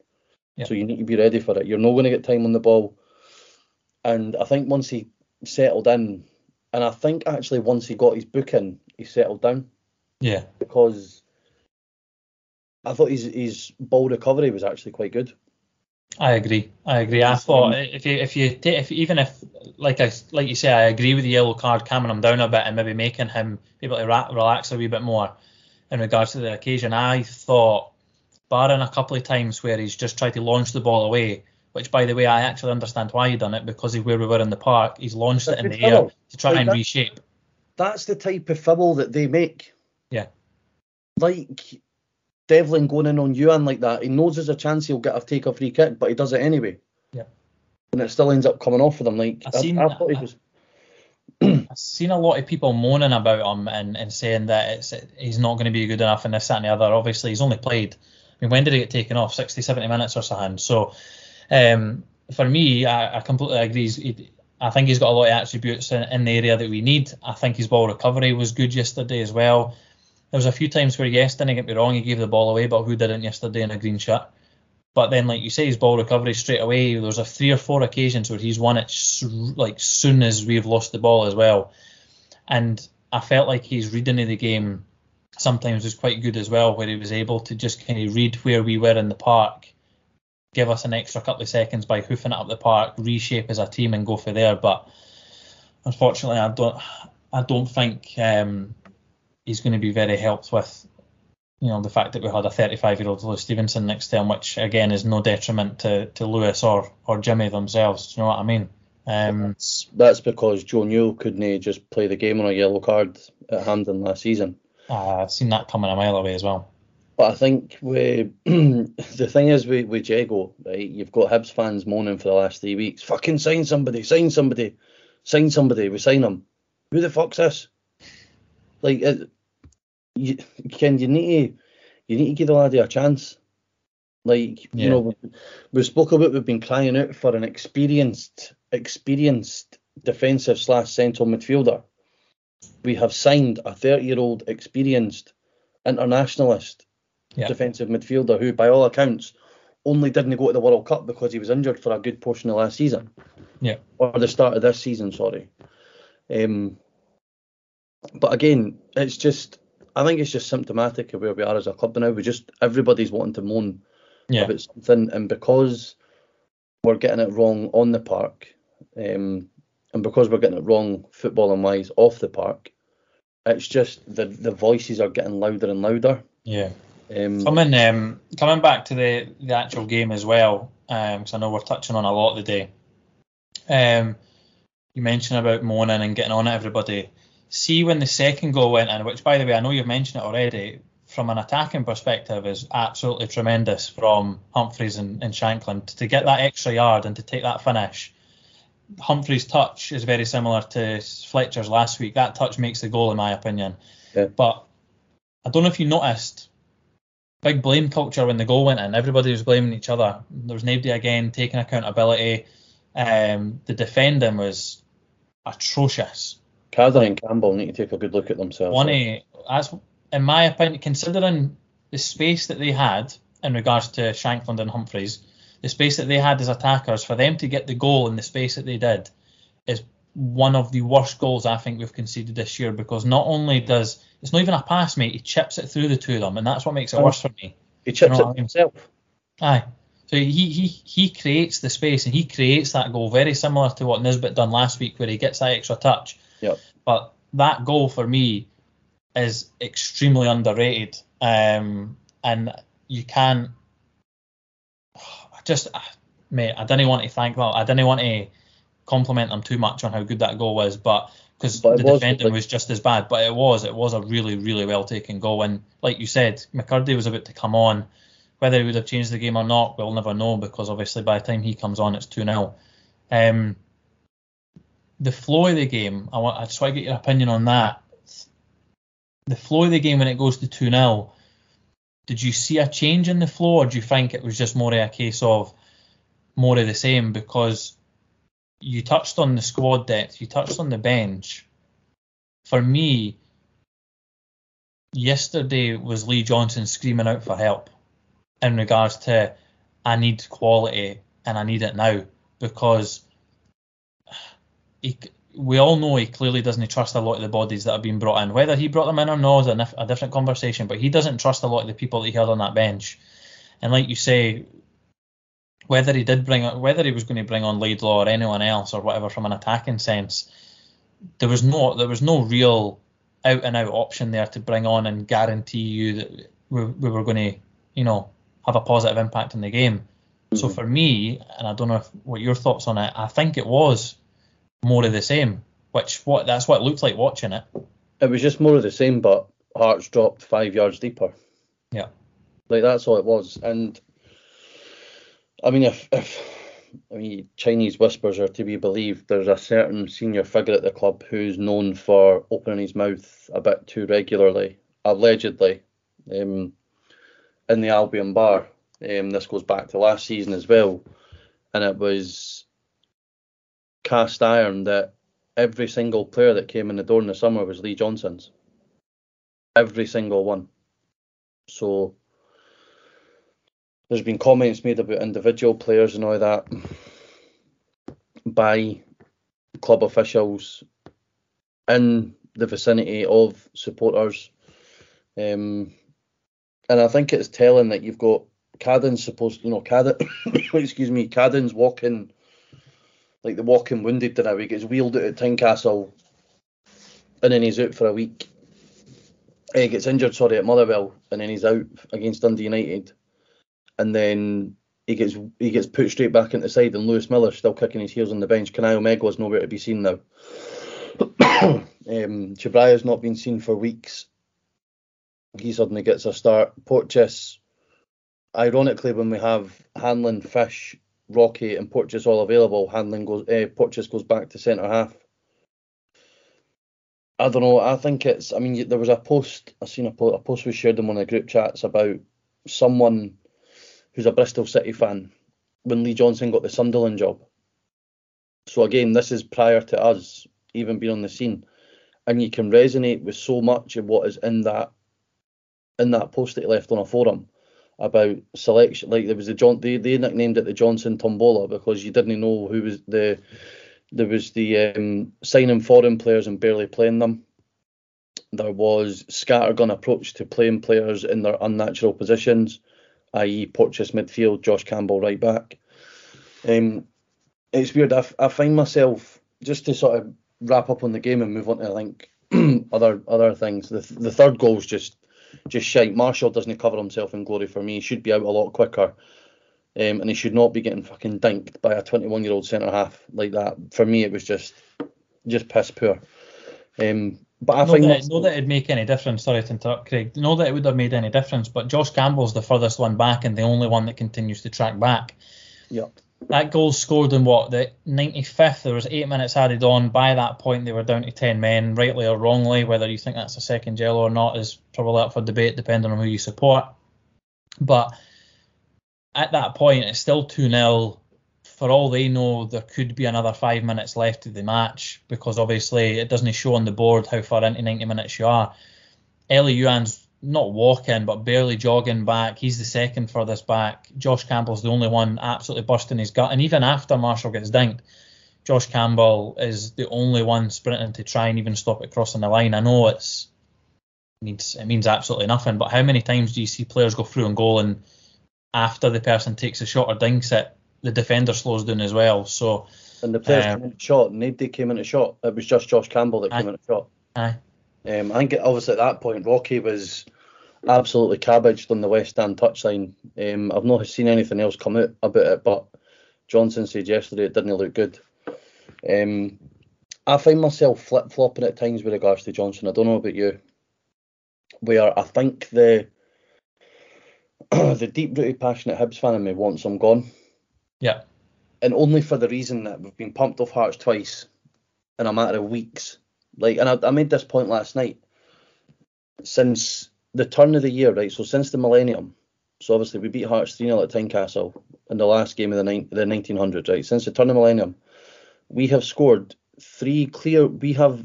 So you need to be ready for it. You're not going to get time on the ball. And I think once he settled in, and I think actually once he got his booking, he settled down Yeah. because I thought his his ball recovery was actually quite good. I agree. I agree. I thought if you if you ta- if even if like I like you say, I agree with the yellow card calming him down a bit and maybe making him be able to ra- relax a wee bit more in regards to the occasion. I thought, barring a couple of times where he's just tried to launch the ball away, which by the way I actually understand why he done it because of where we were in the park. He's launched it in the air to try Like and that- reshape. That's the type of fumble that they make. Yeah. Like Devlin going in on Youan like that, he knows there's a chance he'll get a take a free kick, but he does it anyway. Yeah. And it still ends up coming off for them. Like I've seen- I thought he was. I've seen a lot of people moaning about him and, and saying that it's he's not going to be good enough and this, that, and the other. Obviously, he's only played. I mean, when did he get taken off? 60, 70 minutes or something. So, um, for me, I, I completely agree. He, I think he's got a lot of attributes in, in the area that we need. I think his ball recovery was good yesterday as well. There was a few times where, yes, didn't get me wrong, he gave the ball away, but who didn't yesterday in a green shirt? But then, like you say, his ball recovery straight away. There's a three or four occasions where he's won it like soon as we've lost the ball as well. And I felt like his reading of the game sometimes was quite good as well, where he was able to just kind of read where we were in the park, give us an extra couple of seconds by hoofing it up the park, reshape as a team, and go for there. But unfortunately, I don't, I don't think um, he's going to be very helped with, you know, the fact that we had a 35-year-old Lewis Stevenson next to him, which again is no detriment to, to Lewis or or Jimmy themselves. Do you know what I mean? Um, That's, that's because Joe Newell couldn't just play the game on a yellow card at Hampden last season. uh, I've seen that coming a mile away as well. But I think we, the thing is with, with Jeggo, right, you've got Hibs fans moaning for the last three weeks. Fucking sign somebody, sign somebody, sign somebody. We sign him. Who the fuck's this? Like, it, you, Ken, you need to, you need to give the laddie a chance. Like, Yeah. you know, we, we spoke about we've been crying out for an experienced, experienced defensive slash central midfielder. We have signed a 30 year old experienced internationalist Yeah. defensive midfielder who, by all accounts, only didn't go to the World Cup because he was injured for a good portion of last season. Yeah. Or the start of this season, sorry. Um, but again, it's just, I think it's just symptomatic of where we are as a club now. We just, everybody's wanting to moan Yeah. about something, and because we're getting it wrong on the park, um, and because we're getting it wrong footballing wise off the park, it's just the the voices are getting louder and louder. Yeah. Um, Coming um, coming back to the, the actual game as well, because I know we're touching on a lot today. Um, you mentioned about moaning and getting on at everybody. See when the second goal went in, which by the way I know you've mentioned it already. from an attacking perspective is absolutely tremendous from Humphrys and, and Shankland to get that extra yard and to take that finish. Humphrys' touch is very similar to Fletcher's last week. That touch makes the goal, in my opinion. Yeah. But I don't know if you noticed, big blame culture when the goal went in. Everybody was blaming each other. There was nobody again taking accountability. Um, the defending was atrocious. Cadden and Campbell need to take a good look at themselves. One, eh, that's in my opinion, considering the space that they had in regards to Shankland and Humphrys, the space that they had as attackers, for them to get the goal in the space that they did, is one of the worst goals I think we've conceded this year because not only does it's not even a pass, mate, he chips it through the two of them, and that's what makes it worse for me. He chips You know it I mean? himself. Aye. So he, he he creates the space and he creates that goal very similar to what Nisbet done last week where he gets that extra touch. Yep. But that goal for me is extremely underrated. Um, and you can I just mate, I didn't want to thank that. I didn't want to compliment them too much on how good that goal was, but because the was, defending like- was just as bad, but it was it was a really really well taken goal. And like you said, McCurdy was about to come on. Whether he would have changed the game or not, we'll never know because obviously by the time he comes on, it's 2 0. Um, the flow of the game, I, want, I just want to get your opinion on that. The flow of the game when it goes to 2 0, did you see a change in the flow or do you think it was just more of a case of more of the same? Because you touched on the squad depth, you touched on the bench. For me, yesterday was Lee Johnson screaming out for help in regards to I need quality and I need it now because he, we all know he clearly doesn't trust a lot of the bodies that have been brought in. Whether he brought them in or not is a, nif- a different conversation, but he doesn't trust a lot of the people that he had on that bench. And like you say, whether he did bring whether he was going to bring on Laidlaw or anyone else or whatever from an attacking sense, there was no there was no real out and out option there to bring on and guarantee you that we, we were going to you know have a positive impact in the game. So Mhm. for me, and I don't know if, what your thoughts on it, I think it was more of the same. Which what that's what it looked like watching it. It was just more of the same, but Hearts dropped five yards deeper. Yeah. Like that's all it was. And I mean, if if I mean Chinese whispers are to be believed, there's a certain senior figure at the club who's known for opening his mouth a bit too regularly, allegedly, um, in the Albion bar. Um, this goes back to last season as well, and it was cast iron that every single player that came in the door in the summer was Lee Johnson's. Every single one. So there's been comments made about individual players and all that by club officials in the vicinity of supporters. Um, and I think it's telling that you've got Cadden's supposed, you know, Cadden, excuse me, Cadden's walking like the walking wounded now. He gets wheeled out at Tynecastle and then he's out for a week. Eh, He gets injured, sorry, at Motherwell, and then he's out against Dundee United. And then he gets he gets put straight back into the side, and Lewis Miller's still kicking his heels on the bench. Kanayo Megwa's nowhere to be seen now. um, Čabraja's not been seen for weeks. He suddenly gets a start. Porteous, ironically, when we have Hanlon, Fish, Rocky, and Porteous all available, Hanlon goes, eh, Porteous goes back to centre half. I don't know. I think it's. I mean, there was a post. I seen a, a post we shared in one of the group chats about someone who's a Bristol City fan when Lee Johnson got the Sunderland job. So again, this is prior to us even being on the scene, and you can resonate with so much of what is in that in that post that he left on a forum about selection. Like there was the John. They they nicknamed it the Johnson Tombola because you didn't know who was the there was the um, signing foreign players and barely playing them. There was scattergun approach to playing players in their unnatural positions, i.e. Porteous midfield, Josh Campbell right back. Um, it's weird. I, I find myself just to sort of wrap up on the game and move on to like other other things. The the third goal is just just shite. Marshall doesn't cover himself in glory for me. He should be out a lot quicker. Um, and he should not be getting fucking dinked by a 21 year old centre half like that. For me, it was just just piss poor. Um, But I know think that, that's- know that it'd make any difference. Sorry to interrupt, Craig. Know that it would have made any difference, but Josh Campbell's the furthest one back and the only one that continues to track back. yeah, That goal scored in what the 95th. There was eight minutes added on. By that point, they were down to 10 men, rightly or wrongly. Whether you think that's a second yellow or not is probably up for debate, depending on who you support. But at that point, it's still 2 0. For all they know, there could be another five minutes left of the match because obviously it doesn't show on the board how far into 90 minutes you are. Elie Youan's not walking, but barely jogging back. He's the second furthest back. Josh Campbell's the only one absolutely busting his gut. And even after Marshall gets dinked, Josh Campbell is the only one sprinting to try and even stop it crossing the line. I know it's means it means absolutely nothing, but how many times do you see players go through and goal and after the person takes a shot or dinks it, the defender slows down as well. So and the players Um, came into shot. Nobody came into shot. It was just Josh Campbell that came Aye. into shot. aye. Um, I think obviously at that point Rocky was absolutely cabbaged on the West End touchline. Um, I've not seen anything else come out about it, but Johnson said yesterday it didn't look good. Um, I find myself flip flopping at times with regards to Johnson. I don't know about you, where I think the the deep rooted passionate Hibs fan in me wants him gone, Yeah. and only for the reason that we've been pumped off Hearts twice in a matter of weeks. Like, and I, I made this point last night. Since the turn of the year, right? So since the millennium, so obviously we beat Hearts 3 0 at Tynecastle in the last game of the, nine, the 1900s, right? Since the turn of the millennium, we have scored three clear. We have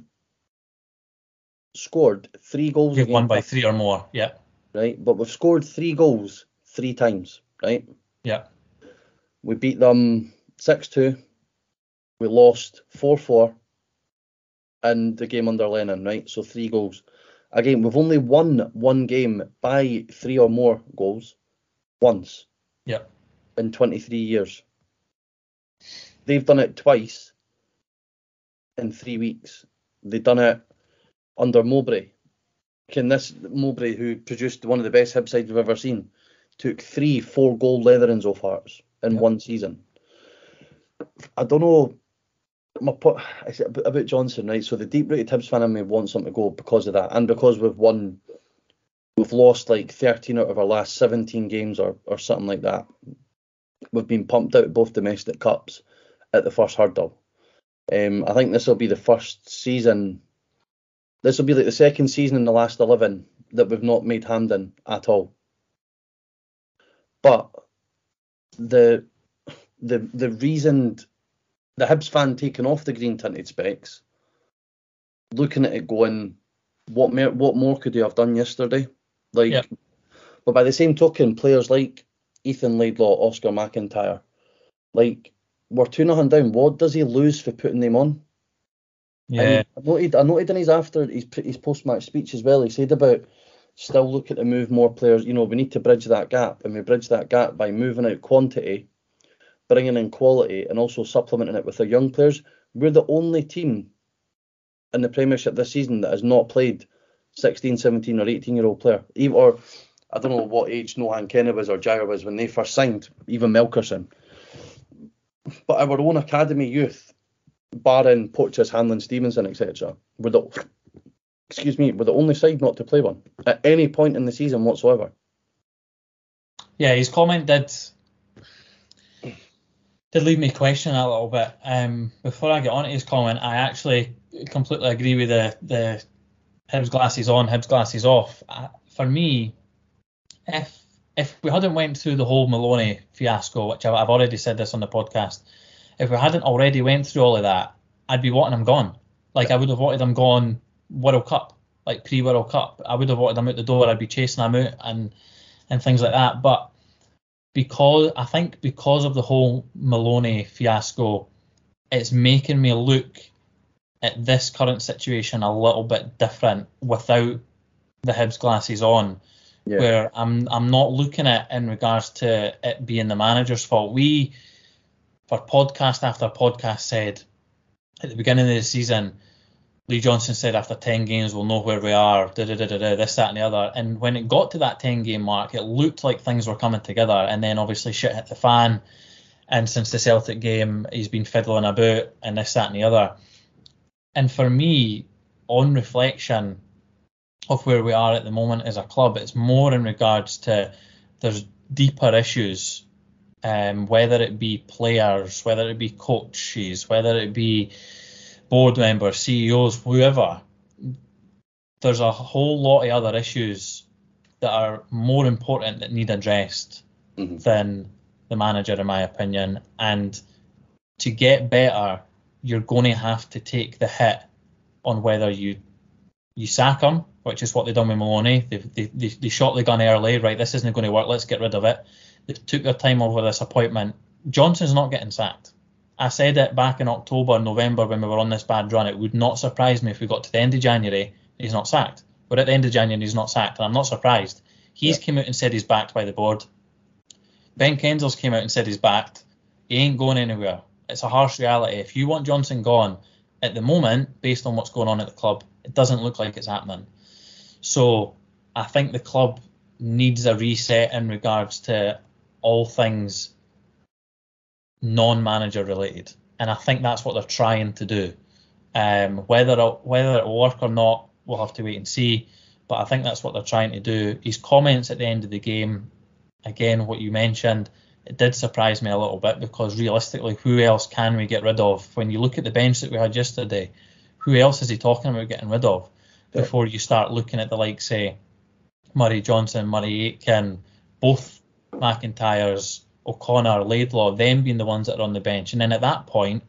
scored three goals. You've won by three or more. Yeah. right? But we've scored three goals three times, right? Yeah. We beat them 6 2. We lost 4 4 and the game under Lennon, right? So three goals. Again, we've only won one game by three or more goals once Yeah. in 23 years. They've done it twice in three weeks. They've done it under Mowbray. Can this Mowbray, who produced one of the best Hib sides we've ever seen, took three four goal leatherings off Hearts in Yeah. one season. I don't know my po- I said about Johnson, right? So the deep rooted Hibs fan in me wants him to go because of that, and because we've won, we've lost like 13 out of our last 17 games or or something like that. We've been pumped out of both domestic cups at the first hurdle. Um, I think this will be the first season. This will be like the second season in the last 11 that we've not made Hampden at all. But the the the reasoned the Hibs fan taking off the green tinted specs, looking at it going, what more, what more could you have done yesterday? Like, Yeah. but by the same token, players like Ethan Laidlaw, Oscar MacIntyre, like we're two nothing down. What does he lose for putting them on? Yeah. I noted, I noted in his after his his post match speech as well. He said about still looking to move more players. You know, we need to bridge that gap, and we bridge that gap by moving out quantity, bringing in quality, and also supplementing it with our young players. We're the only team in the Premiership this season that has not played 16, 17, or 18 year old player. Or I don't know what age Nohan Kenny was or Jair was when they first signed, even Melkersen. But our own academy youth barring Porteous, Hanlon, Stevenson, etc. We're the excuse me, we're the only side not to play one at any point in the season whatsoever. Yeah, his comment did did leave me questioning a little bit. Um, before I get on to his comment, I actually completely agree with the the Hibs glasses on, Hibs glasses off. For me, if if we hadn't went through the whole Maloney fiasco, which I've, I've already said this on the podcast, if we hadn't already went through all of that, I'd be wanting him gone. Like I would have wanted him gone World Cup, like pre World Cup. I would have wanted him out the door. I'd be chasing him out and and things like that. But because I think because of the whole Maloney fiasco, it's making me look at this current situation a little bit different without the Hibs glasses on. Yeah. Where I'm I'm not looking at in regards to it being the manager's fault. We for podcast after podcast said at the beginning of the season, Lee Johnson said after 10 games we'll know where we are, da, da, da, da, this, that, and the other. And when it got to that 10 game mark, it looked like things were coming together. And then obviously shit hit the fan. And since the Celtic game, he's been fiddling about and this, that, and the other. And for me, on reflection of where we are at the moment as a club, it's more in regards to there's deeper issues, um, whether it be players, whether it be coaches, whether it be board members, CEOs, whoever. There's a whole lot of other issues that are more important that need addressed Mm-hmm. than the manager, in my opinion. And to get better, you're going to have to take the hit on whether you you sack him, which is what they've done with Maloney. They, they, they, they shot the gun early, right? This isn't going to work. Let's get rid of it. They took their time over this appointment. Johnson's not getting sacked. I said it back in October, November when we were on this bad run. It would not surprise me if we got to the end of January, and he's not sacked. We're at the end of January, he's not sacked, and I'm not surprised. He's Yeah. came out and said he's backed by the board. Ben Kensell's came out and said he's backed. He ain't going anywhere. It's a harsh reality. If you want Johnson gone, at the moment, based on what's going on at the club, it doesn't look like it's happening. So I think the club needs a reset in regards to all things non-manager related, and I think that's what they're trying to do. Um, whether it, whether it will work or not, we'll have to wait and see. But I think that's what they're trying to do. His comments at the end of the game, again, what you mentioned, it did surprise me a little bit because realistically, who else can we get rid of? When you look at the bench that we had yesterday, who else is he talking about getting rid of Yeah. before you start looking at the likes, say, Murray Johnson, Murray Aitken, both McIntyres, O'Connor, Laidlaw, them being the ones that are on the bench. And then at that point,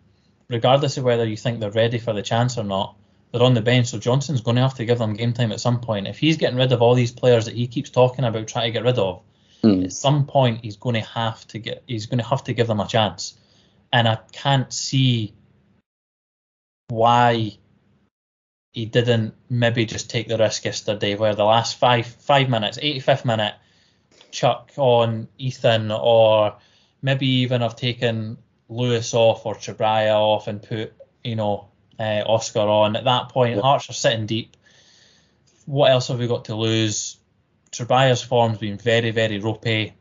regardless of whether you think they're ready for the chance or not, they're on the bench. So Johnson's going to have to give them game time at some point. If he's getting rid of all these players that he keeps talking about trying to get rid of, Mm. at some point he's going to have to get he's going to have to give them a chance. And I can't see why he didn't maybe just take the risk yesterday where the last five five minutes, 85th minute, chuck on Ethan or maybe even have taken Lewis off or Čabraja off and put, you know, uh, Oscar on. At that point, Yeah. Hearts are sitting deep. What else have we got to lose? Čabraja's form's been very, very ropey.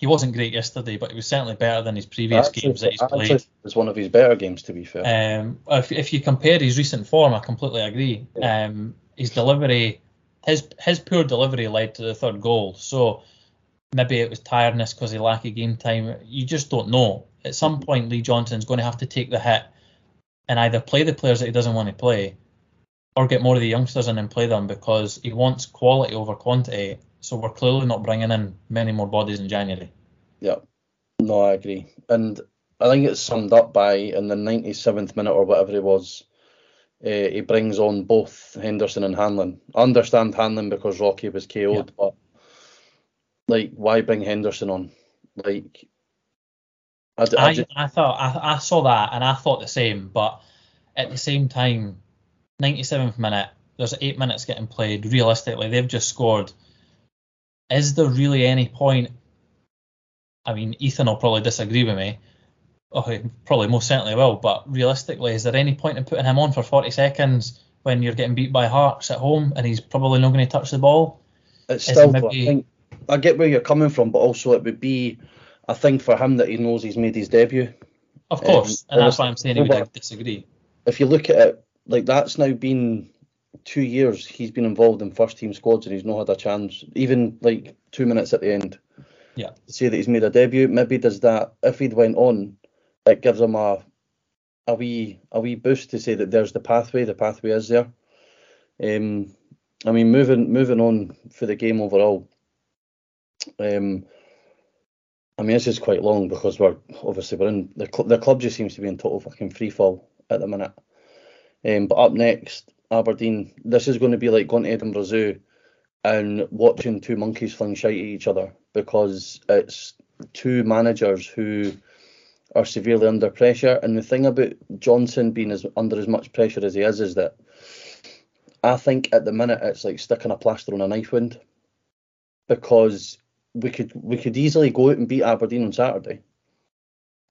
He wasn't great yesterday, but he was certainly better than his previous Actually, games that he's played. was one of his better games, to be fair. Um, if, if you compare his recent form, I completely agree. Um, his delivery, his his poor delivery led to the third goal. So maybe it was tiredness because he lacked game time. You just don't know. At some point, Lee Johnson's going to have to take the hit and either play the players that he doesn't want to play, or get more of the youngsters in and play them because he wants quality over quantity. So we're clearly not bringing in many more bodies in January. Yeah, no, I agree. And I think it's summed up by in the 97th minute or whatever it was, uh, he brings on both Henderson and Hanlon. I understand Hanlon because Rocky was KO'd, but like, why bring Henderson on? Like, I, I I, ju- I thought I, I saw that and I thought the same, but at the same time, 97th minute, there's eight minutes getting played. Realistically, they've just scored. Is there really any point? I mean, Ethan will probably disagree with me. Oh, he probably most certainly will. But realistically, is there any point in putting him on for 40 seconds when you're getting beat by Hearts at home and he's probably not going to touch the ball? it's is still. maybe- I think I get where you're coming from, but also it would be a thing for him that he knows he's made his debut. Of course, Um, and that's why I'm saying he would disagree. if you look at it, like that's now been two years he's been involved in first team squads and he's not had a chance, even like two minutes at the end. Yeah. To say that he's made a debut, maybe does that if he'd went on, it gives him a a wee a wee boost to say that there's the pathway, the pathway is there. Um I mean moving moving on for the game overall. Um I mean, this is quite long because we're obviously we're in the the club just seems to be in total fucking free fall at the minute. Um, but up next, Aberdeen. This is going to be like going to Edinburgh Zoo and watching two monkeys fling shite at each other because it's two managers who are severely under pressure. And the thing about Johnson being as under as much pressure as he is is that I think at the minute it's like sticking a plaster on a knife wound because we could we could easily go out and beat Aberdeen on Saturday.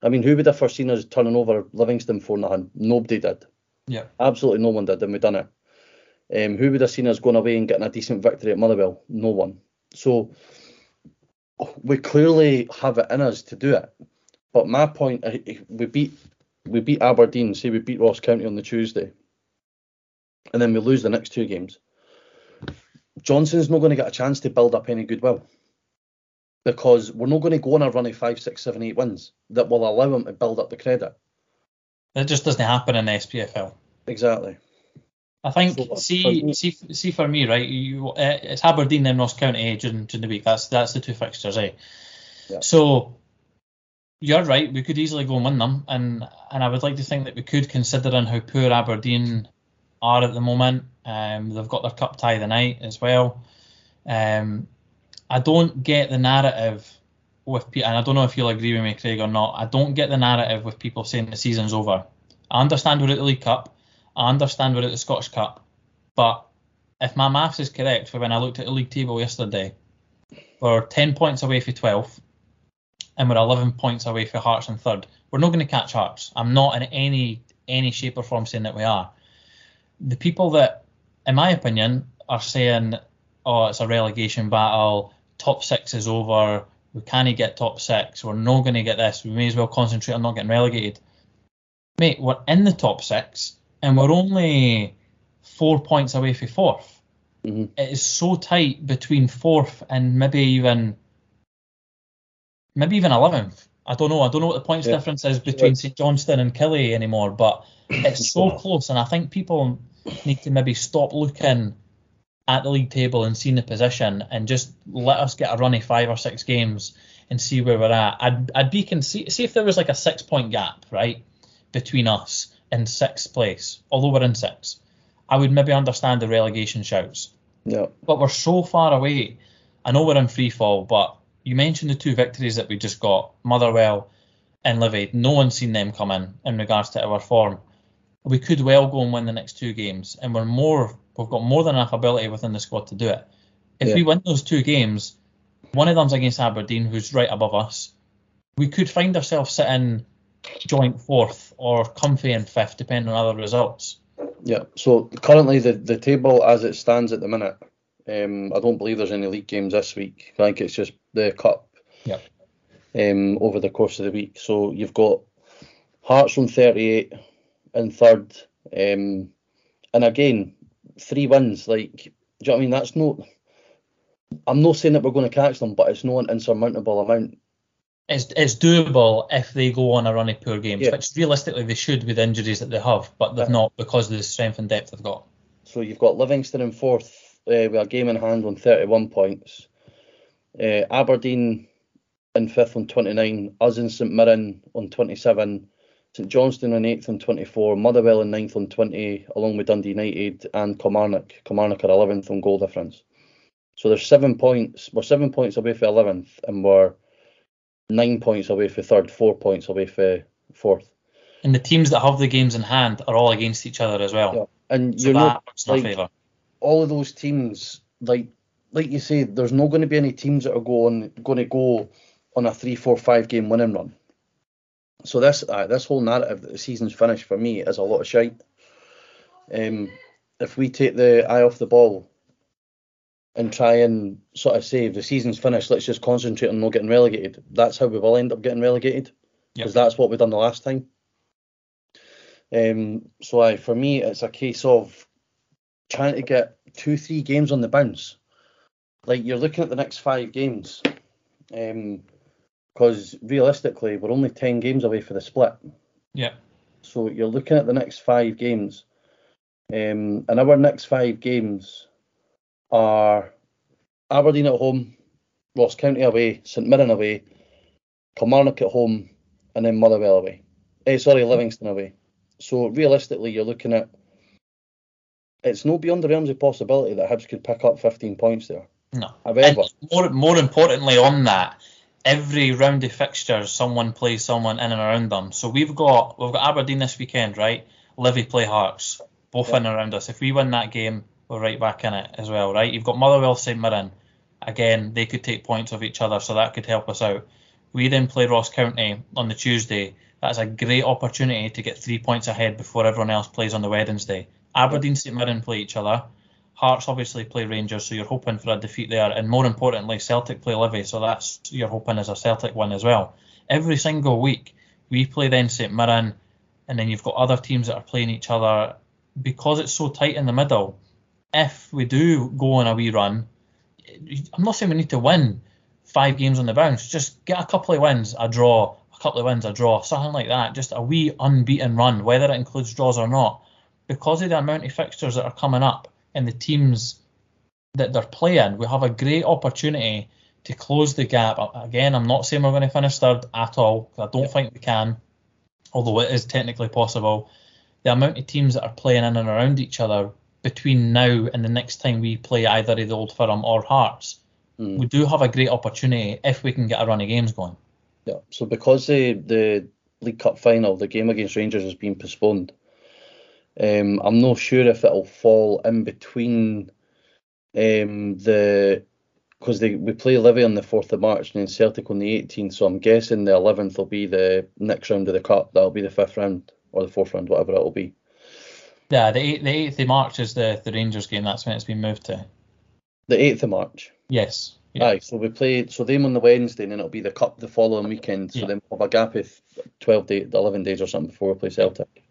I mean, who would have foreseen us turning over Livingston for nothing? Nobody did. Yeah. Absolutely no one did, and we done it. Um, who would have seen us going away and getting a decent victory at Motherwell? No one. So we clearly have it in us to do it. But my point, uh, we beat we beat Aberdeen. Say we beat Ross County on the Tuesday. and then we lose the next two games, Johnson's not going to get a chance to build up any goodwill because we're not going to go on a run of five, six, seven, eight wins that will allow him to build up the credit. That just doesn't happen in the SPFL. Exactly. I think So, see for me- see see for me right, you, uh, it's Aberdeen and Ross County during, during the week. That's that's the two fixtures, eh? Yeah. So you're right. We could easily go and win them, and and I would like to think that we could, considering how poor Aberdeen are at the moment. Um, they've got their cup tie the night as well. Um, I don't get the narrative with people, and I don't know if you'll agree with me, Craig, or not. I don't get the narrative with people saying the season's over. I understand we're at the League Cup. I understand we're at the Scottish Cup, but if my maths is correct, for when I looked at the league table yesterday, we're 10 points away for 12th, and we're 11 points away for Hearts in third. We're not going to catch Hearts. I'm not in any any shape or form saying that we are. The people that, in my opinion, are saying, "Oh, it's a relegation battle. Top six is over. We can't get top six. We're not going to get this. We may as well concentrate on not getting relegated." Mate, we're in the top six, and we're only four points away from fourth. hmm It is so tight between fourth and maybe even maybe even eleventh. I don't know. I don't know what the points Yeah. difference is between St Johnstone and Killy anymore, but it's so close, and I think people need to maybe stop looking at the league table and seeing the position, and just let us get a run of five or six games and see where we're at. I'd I'd be con- see, see if there was like a six point gap right between us and sixth place, although we're in six. I would maybe understand the relegation shouts Yeah. but we're so far away. I know we're in free fall, but you mentioned the two victories that we just got, Motherwell and Livy. No one's seen them come in in regards to our form. We could well go and win the next two games, and we're more. We've got more than enough ability within the squad to do it. If Yeah. we win those two games, one of them's against Aberdeen, who's right above us. We could find ourselves sitting joint fourth or comfy in fifth, depending on other results. Yeah. So currently the, the table as it stands at the minute, um, I don't believe there's any league games this week. I think it's just the cup. Yep. Um, over the course of the week. So you've got Hearts on 38 in third. Um, and again, three wins. Like, do you know what I mean? That's not. I'm not saying that we're going to catch them, but it's not an insurmountable amount. it's it's doable if they go on a run of poor games, Yeah. which realistically they should with the injuries that they have, but they've Yeah. not because of the strength and depth they've got. So you've got Livingston in fourth uh, with a game in hand on 31 points. Uh, Aberdeen in fifth on 29. Us in St Mirren on 27. St Johnstone in eighth on 24. Motherwell in ninth on 20, along with Dundee United and Kilmarnock. Kilmarnock are 11th on goal difference. So there's seven points. We're seven points away from 11th, and we're nine points away from third, four points away from fourth. And the teams that have the games in hand are all against each other as well. Yeah. And So you're not works in our like- all of those teams, like like you say, there's not going to be any teams that are going going to go on a three, four, five game winning run. So this uh, this whole narrative that the season's finished for me is a lot of shite. Um, if we take the eye off the ball and try and sort of say the season's finished, let's just concentrate on not getting relegated. That's how we will end up getting relegated because that's what we've done the last time. Um, so I, for me, it's a case of trying to get two, three games on the bounce. Like you're looking at the next five games, because realistically we're only ten games away for the split. Yeah. So you're looking at the next five games, um, and our next five games are Aberdeen at home, Ross County away, St Mirren away, Kilmarnock at home, and then Motherwell away. Eh, sorry, Livingston away. So realistically, you're looking at it's no beyond the realms of possibility that Hibs could pick up 15 points there. No. However, And more more importantly on that, every round of fixtures someone plays someone in and around them. So we've got we've got Aberdeen this weekend, right? Livy play Hearts, both Yeah. in and around us. If we win that game, we're right back in it as well, right? You've got Motherwell St Mirren. Again, they could take points of each other, so that could help us out. We then play Ross County on the Tuesday. That's a great opportunity to get three points ahead before everyone else plays on the Wednesday. Aberdeen St Mirren play each other. Hearts obviously play Rangers, so you're hoping for a defeat there. And more importantly, Celtic play Livy, so that's you're hoping is a Celtic win as well. Every single week we play then St Mirren, and then you've got other teams that are playing each other because it's so tight in the middle, if we do go on a wee run, I'm not saying we need to win five games on the bounce. Just get a couple of wins, a draw, a couple of wins, a draw, something like that. Just a wee unbeaten run, whether it includes draws or not. Because of the amount of fixtures that are coming up and the teams that they're playing, we have a great opportunity to close the gap. Again, I'm not saying we're going to finish third at all. I don't think we can, although it is technically possible. The amount of teams that are playing in and around each other between now and the next time we play either the Old Firm or Hearts, mm. we do have a great opportunity if we can get a run of games going. Yeah. So because the the League Cup final, the game against Rangers has been postponed. Um, I'm not sure if it'll fall in between um, the because we play Livy on the 4th of March and then Celtic on the 18th. So I'm guessing the 11th will be the next round of the cup. That'll be the fifth round or the fourth round, whatever it'll be. Yeah, the 8th, the 8th of March is the, the Rangers game. That's when it's been moved to. The 8th of March? Yes. Yeah. Aye, so we play, so them on the Wednesday and then it'll be the cup the following weekend. So yeah. then we'll have a gap of 12 days, 11 days or something before we play Celtic.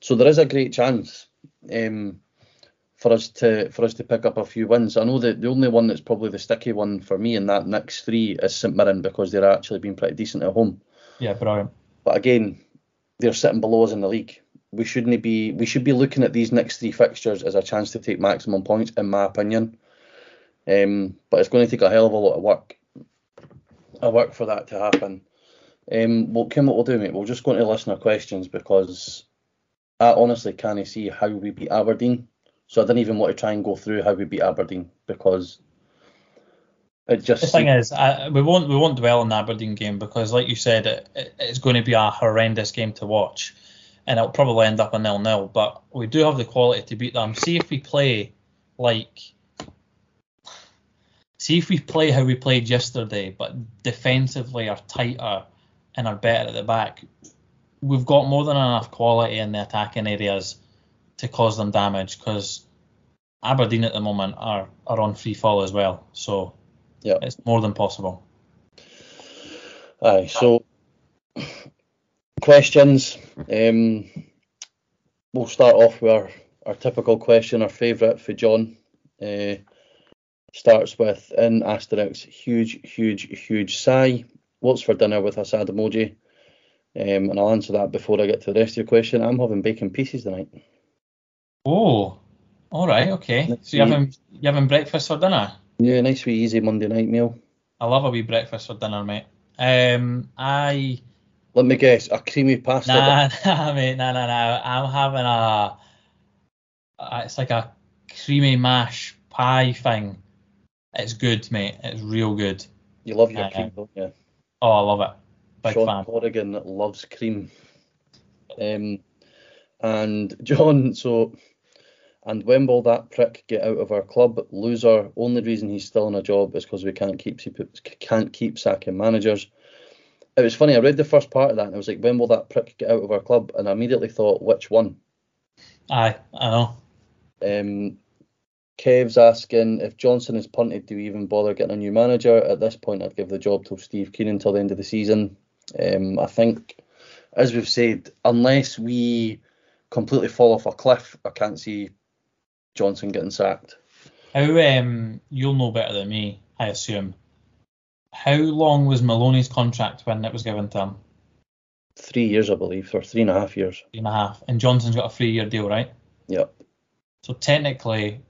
So there is a great chance. Um, for us to for us to pick up a few wins. I know that the only one that's probably the sticky one for me in that next three is St Mirren because they're actually been pretty decent at home. Yeah, brilliant. But again, they're sitting below us in the league. We shouldn't be we should be looking at these next three fixtures as a chance to take maximum points, in my opinion. Um, but it's going to take a hell of a lot of work, a work for that to happen. Um, well, Kim, what we'll do, mate, we're just go into listen to questions because I honestly can't see how we beat Aberdeen so I didn't even want to try and go through how we beat Aberdeen because it just. The thing is, I, we won't we won't dwell on the Aberdeen game because, like you said, it, it, it's going to be a horrendous game to watch, and it'll probably end up a nil nil. But we do have the quality to beat them. See if we play like. See if we play how we played yesterday, but defensively are tighter and are better at the back. We've got more than enough quality in the attacking areas to cause them damage because Aberdeen at the moment are, are on free fall as well. So yeah, it's more than possible. Aye, so questions. Um, we'll start off with our, our typical question, our favourite for John. Uh, starts with in asterisk, huge, huge, huge sigh. What's for dinner with a sad emoji? Um, and I'll answer that before I get to the rest of your question. I'm having bacon pieces tonight. Oh, all right, okay. Nice so you having you having breakfast for dinner? Yeah, nice wee easy Monday night meal. I love a wee breakfast for dinner, mate. Um, I. Let me guess, a creamy pasta. Nah, nah, mate, nah, nah, nah. I'm having a. It's like a creamy mash pie thing. It's good, mate. It's real good. You love your uh, cream, don't you? Oh, I love it. Big Shaun fan. Corrigan loves cream. Um, and John, so and when will that prick get out of our club? Loser. Only reason he's still in a job is because we can't keep can't keep sacking managers. It was funny. I read the first part of that and I was like, when will that prick get out of our club? And I immediately thought, which one? Aye, I know. Um, Kev's asking if Johnson is punted, do we even bother getting a new manager? At this point, I'd give the job to Steve Keenan till the end of the season. Um, I think, as we've said, unless we completely fall off a cliff, I can't see Johnson getting sacked. How um you'll know better than me, I assume. How long was Maloney's contract when it was given to him? Three years, I believe, or three and a half years. Three and a half. And Johnson's got a three-year deal, right? Yep. So technically,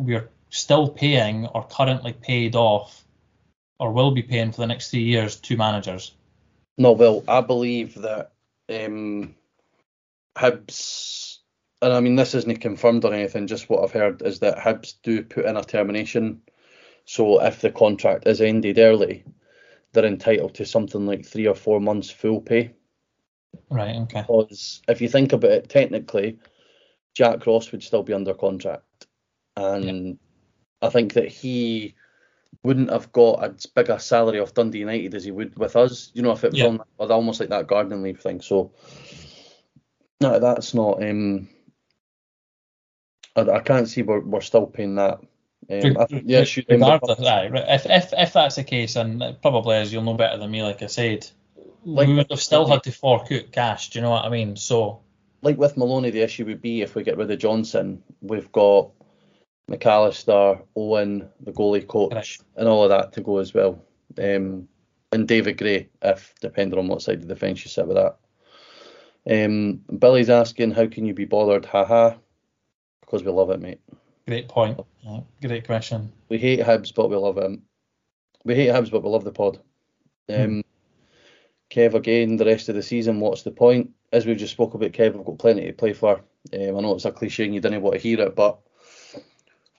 we're still paying or currently paid off, or will be paying for the next three years, two managers. No, well, I believe that um, Hibs and I mean this isn't confirmed or anything. Just what I've heard is that Hibs do put in a termination. So if the contract is ended early, they're entitled to something like three or four months full pay. Right. Okay. Because if you think about it, technically, Jack Ross would still be under contract, and yeah. I think that he wouldn't have got as big a salary of Dundee United as he would with us. You know, if it was yeah. on almost like that garden leave thing. So no, that's not. Um, I, I can't see we're, we're still paying that. Um, I yeah, regardless, right, if, if if that's the case, and probably as you'll know better than me. Like I said, like, we would have still had to fork out cash. Do you know what I mean? So like with Maloney, the issue would be if we get rid of Johnson, we've got McAllister, Owen, the goalie coach, Right. and all of that to go as well. Um, and David Gray, if depending on what side of the fence you sit with that. Um, Billy's asking, how can you be bothered? Haha. Because we love it, mate. Great point. Yeah, great question. We hate Hibs, but we love him. We hate Hibs, but we love the pod. Um, Kev, again, the rest of the season, what's the point? As we've just spoke about, Kev, we've got plenty to play for. Um, I know it's a cliche and you didn't want to hear it, but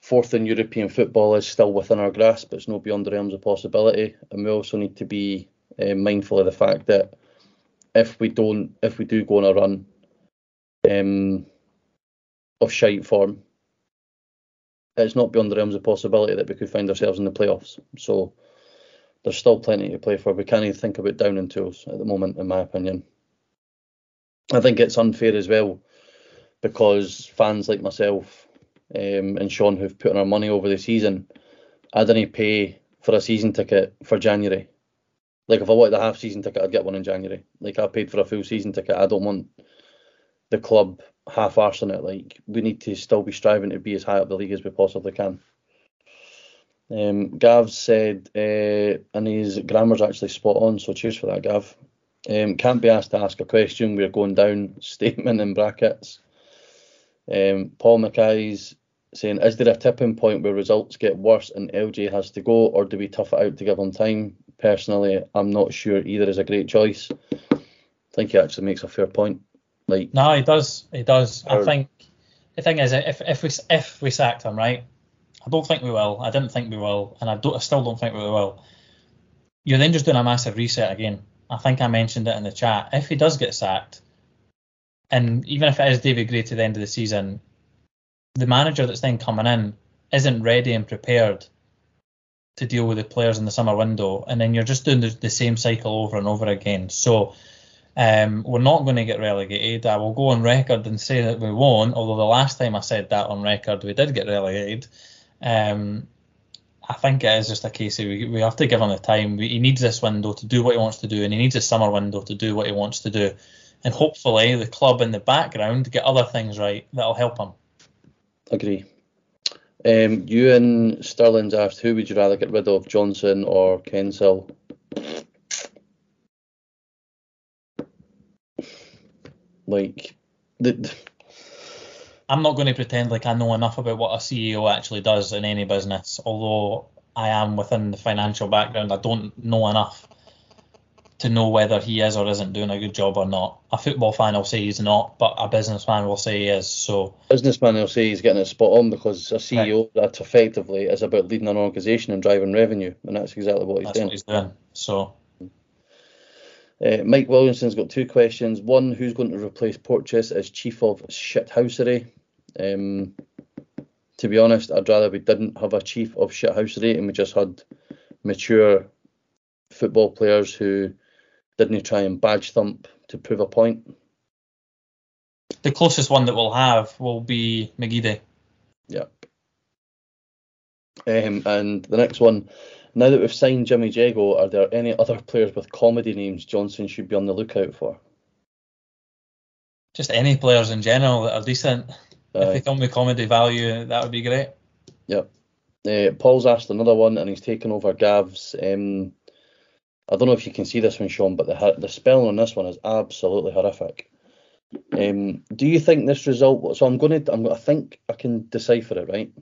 fourth in European football is still within our grasp. It's not beyond the realms of possibility. And we also need to be uh, mindful of the fact that if we don't, if we do go on a run um, of shite form, it's not beyond the realms of possibility that we could find ourselves in the playoffs. So there's still plenty to play for. We can't even think about downing tools at the moment, in my opinion. I think it's unfair as well because fans like myself um, and Shaun who've put in our money over the season, I didn't pay for a season ticket for January. Like if I wanted a half season ticket, I'd get one in January. Like I paid for a full season ticket. I don't want the club half arsing it. Like we need to still be striving to be as high up the league as we possibly can. Um, Gav said, uh, and his grammar's actually spot on, so cheers for that, Gav. Um, can't be asked to ask a question. We're going down. Statement in brackets. Um, Paul Mackay's saying, is there a tipping point where results get worse and LJ has to go, or do we tough it out to give him time? Personally, I'm not sure either is a great choice. I think he actually makes a fair point. Like, No, he does. He does. I think the thing is, if if we if we sacked him, right? I don't think we will. I didn't think we will, and I don't. I still don't think we will. You're then just doing a massive reset again. I think I mentioned it in the chat. If he does get sacked, and even if it is David Gray to the end of the season, the manager that's then coming in isn't ready and prepared to deal with the players in the summer window, and then you're just doing the, the same cycle over and over again. So um, we're not going to get relegated. I will go on record and say that we won't, although the last time I said that on record, we did get relegated. Um, I think it is just a case of we, we have to give him the time. We, he needs this window to do what he wants to do, and he needs a summer window to do what he wants to do. And hopefully, the club in the background get other things right that'll help him. Agree. Um, and Sterling's asked, who would you rather get rid of, Johnson or Kensell? Like, the, I'm not going to pretend like I know enough about what a CEO actually does in any business, although I am within the financial background. I don't know enough to know whether he is or isn't doing a good job or not. A football fan will say he's not, but a businessman will say he is. So businessman will say he's getting it spot on because a CEO that effectively is about leading an organisation and driving revenue, and that's exactly what he's that's doing. what he's doing. So Uh, Mike Williamson's got two questions. One, who's going to replace Porteous as chief of shithousery? Um, to be honest, I'd rather we didn't have a chief of shithousery and we just had mature football players who didn't he try and badge thump to prove a point. the closest one that we'll have will be McGeady. Yep. Um, and the next one, now that we've signed Jimmy Jeggo, are there any other players with comedy names Johnson should be on the lookout for? Just any players in general that are decent. if they come with comedy value, that would be great. Yep. Uh, Paul's asked another one, and he's taken over Gav's. Um, I don't know if you can see this one, Shaun, but the the spelling on this one is absolutely horrific. Um, do you think this result? So I'm going to. I'm. I think I can decipher it, right?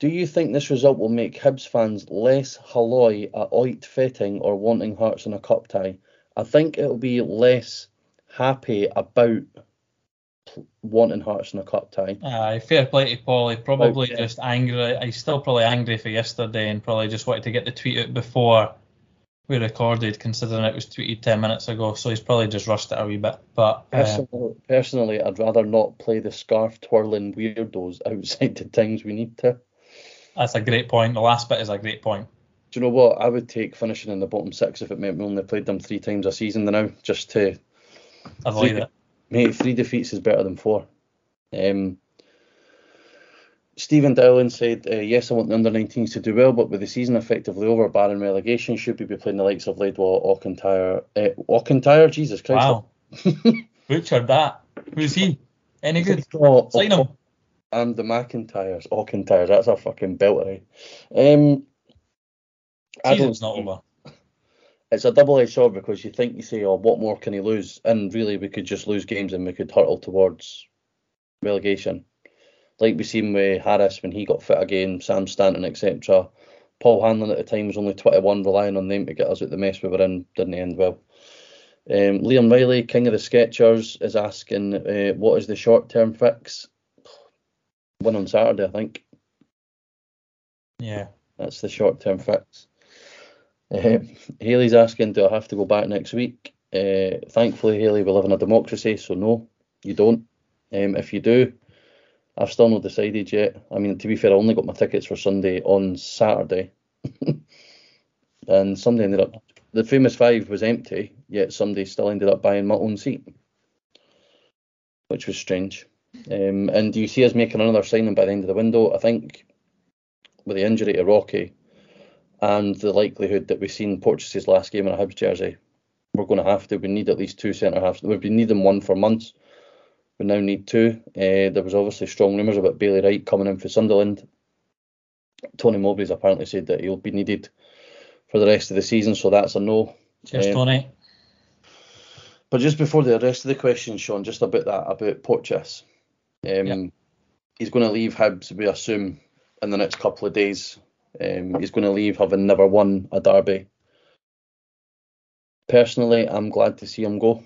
Do you think this result will make Hibs fans less halloy at Oit fetting or wanting Hearts in a cup tie? I think it'll be less happy about wanting Hearts in a cup tie. Aye, fair play to Paul. He probably yeah. just angry. He's still probably angry for yesterday and probably just wanted to get the tweet out before we recorded, considering it was tweeted 10 minutes ago. So he's probably just rushed it a wee bit. But uh, Personally, personally, I'd rather not play the scarf twirling weirdos outside the times we need to. that's a great point. The last bit is a great point. Do you know what? I would take finishing in the bottom six if it meant we only played them three times a season now, just to Avoid Three- it. mate, three defeats is better than four. Um, Stephen Dowling said, uh, yes, I want the under 19s to do well, but with the season effectively over, barring relegation, should we be playing the likes of Laidlaw, Auchentyre, uh, Auchentyre? Jesus Christ. Wow. Butchered that. Who's he? Any good? Oh, Sign him. and the McIntyres, Auchentyres, that's a fucking belter. eh? Um, Season's not over. It's a double-edged sword because you think you say, "Oh, what more can he lose?" And really, we could just lose games and we could hurtle towards relegation, like we seen with Harris when he got fit again, Sam Stanton, etc. Paul Hanlon at the time was only 21, relying on them to get us out of the mess we were in. Didn't end well. Um, Liam Riley, King of the Sketchers, is asking, uh, "What is the short-term fix?" Win on Saturday, I think. Yeah. That's the short term fix. Uh, Haley's asking, do I have to go back next week? Uh, thankfully, Haley, we live in a democracy, so no, you don't. Um, if you do, I've still not decided yet. I mean, to be fair, I only got my tickets for Sunday on Saturday. and Sunday ended up, the famous five was empty, yet somebody still ended up buying my own seat, which was strange. Um, and do you see us making another signing by the end of the window? I think with the injury to Rocky and the likelihood that we've seen Porteous' last game in a Hibs jersey, we're going to have to. We need at least two centre halves. We've been needing one for months. We now need two. Uh, there was obviously strong rumours about Bailey Wright coming in for Sunderland. Tony Mowbray's apparently said that he'll be needed for the rest of the season, so that's a no. Cheers, Um, Tony. But just before the rest of the questions, Shaun, just about that, about Porteous. Um, Yeah. He's going to leave Hibs, we assume, in the next couple of days. Um, he's going to leave having never won a derby. Personally, I'm glad to see him go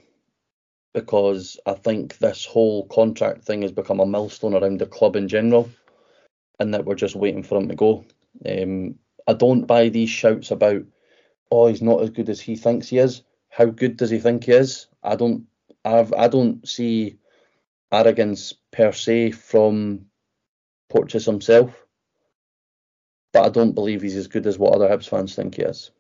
because I think this whole contract thing has become a millstone around the club in general and that we're just waiting for him to go. Um, I don't buy these shouts about, oh, he's not as good as he thinks he is. How good does he think he is? I don't, I've, I don't see arrogance per se from Porteous himself, but I don't believe he's as good as what other Hibs fans think he is.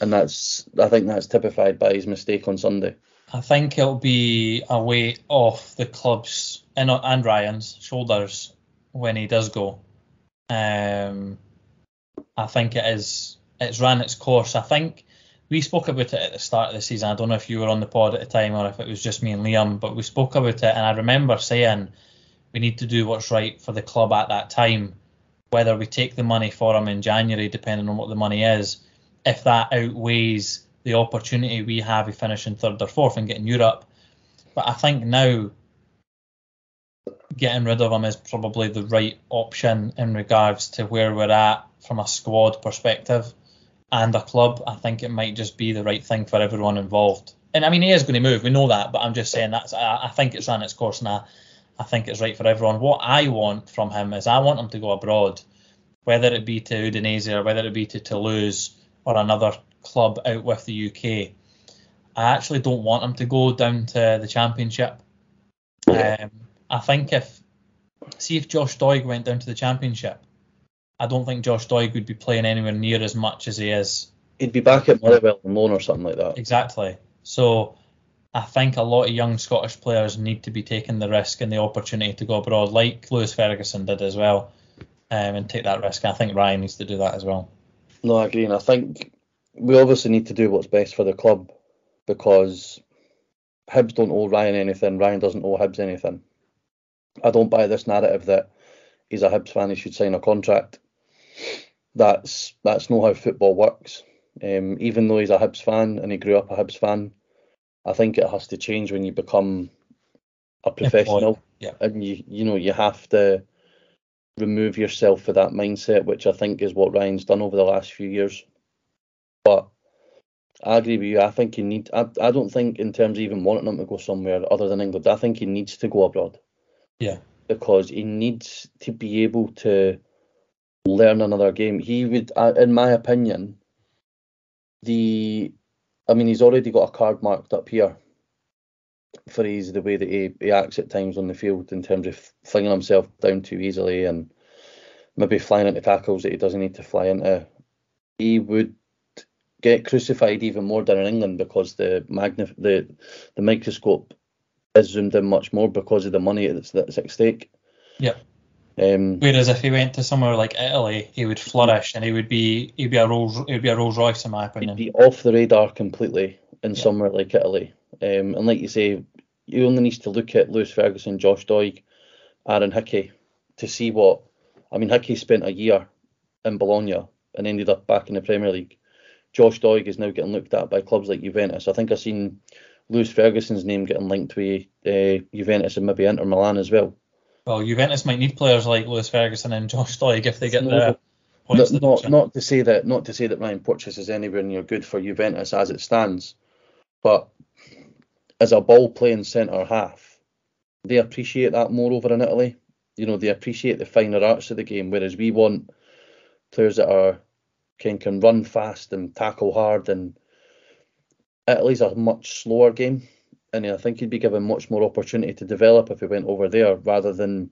And that's, I think that's typified by his mistake on Sunday. I think it'll be a weight off the club's and, and Ryan's shoulders when he does go. Um, I think it is. It's ran its course. I think we spoke about it at the start of the season. I don't know if you were on the pod at the time or if it was just me and Liam, but we spoke about it, and I remember saying we need to do what's right for the club at that time. Whether we take the money for him in January, depending on what the money is, if that outweighs the opportunity we have of finishing third or fourth and getting Europe. But I think now getting rid of him is probably the right option in regards to where we're at from a squad perspective and a club. I think it might just be the right thing for everyone involved. And I mean, he is going to move. We know that, but I'm just saying that's. I, I think it's ran its course, I, I think it's right for everyone. What I want from him is I want him to go abroad, whether it be to Udinese or whether it be to Toulouse or another club out with the UK. I actually don't want him to go down to the Championship. Um, I think if see if Josh Doig went down to the Championship, I don't think Josh Doig would be playing anywhere near as much as he is. He'd be back at Motherwell on loan or something like that. Exactly. So I think a lot of young Scottish players need to be taking the risk and the opportunity to go abroad, like Lewis Ferguson did as well, um, and take that risk. I think Ryan needs to do that as well. No, I agree. And I think we obviously need to do what's best for the club because Hibs don't owe Ryan anything. Ryan doesn't owe Hibs anything. I don't buy this narrative that he's a Hibs fan. He should sign a contract. That's that's not how football works. Um, even though he's a Hibs fan and he grew up a Hibs fan, I think it has to change when you become a professional. yeah. And you you know you have to remove yourself for that mindset, which I think is what Ryan's done over the last few years. But I agree with you. I think he need. I, I don't think in terms of even wanting him to go somewhere other than England. I think he needs to go abroad. Yeah. Because he needs to be able to learn another game. He would, uh, in my opinion, the. I mean, he's already got a card marked up here for his the way that he, he acts at times on the field in terms of flinging himself down too easily and maybe flying into tackles that he doesn't need to fly into. He would get crucified even more down in England because the magnif- the the microscope is zoomed in much more because of the money that's, that's at stake. Yeah. Um, Whereas if he went to somewhere like Italy, he would flourish and he would be he'd be a Rolls he'd be a Rolls Royce in my opinion. he'd be off the radar completely in Yeah. somewhere like Italy. Um, and like you say, you only need to look at Lewis Ferguson, Josh Doig, Aaron Hickey to see what. I mean, Hickey spent a year in Bologna and ended up back in the Premier League. Josh Doig is now getting looked at by clubs like Juventus. I think I've seen Lewis Ferguson's name getting linked with uh, Juventus and maybe Inter Milan as well. Well, Juventus might need players like Lewis Ferguson and Josh Doig if they get no, the points. Not, not, not to say that not to say that Ryan Porteous is anywhere near good for Juventus as it stands, but as a ball playing centre half, they appreciate that more over in Italy. You know, they appreciate the finer arts of the game, whereas we want players that are can can run fast and tackle hard. And Italy's a much slower game, and I think he'd be given much more opportunity to develop if he went over there rather than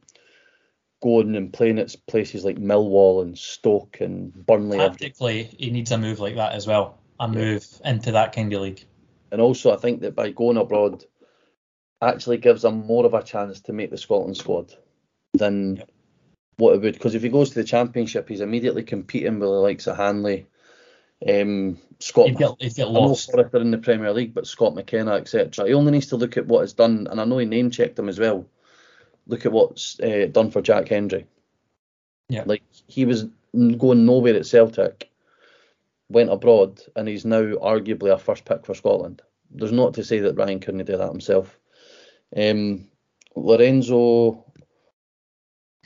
going and playing at places like Millwall and Stoke and Burnley. Tactically, he needs a move like that as well. A move yeah. into that kind of league. And also, I think that by going abroad, actually gives him more of a chance to make the Scotland squad than yep. What it would. Because if he goes to the Championship, he's immediately competing with the likes of Hanley, um, Scott. He'd get, he'd get lost. I know in the Premier League, but Scott McKenna, etc. He only needs to look at what is done, and I know he name checked him as well. Look at what's uh, done for Jack Hendry. Yeah. Like he was going nowhere at Celtic, went abroad, and he's now arguably a first pick for Scotland. There's not to say that Ryan couldn't do that himself. Um, Lorenzo,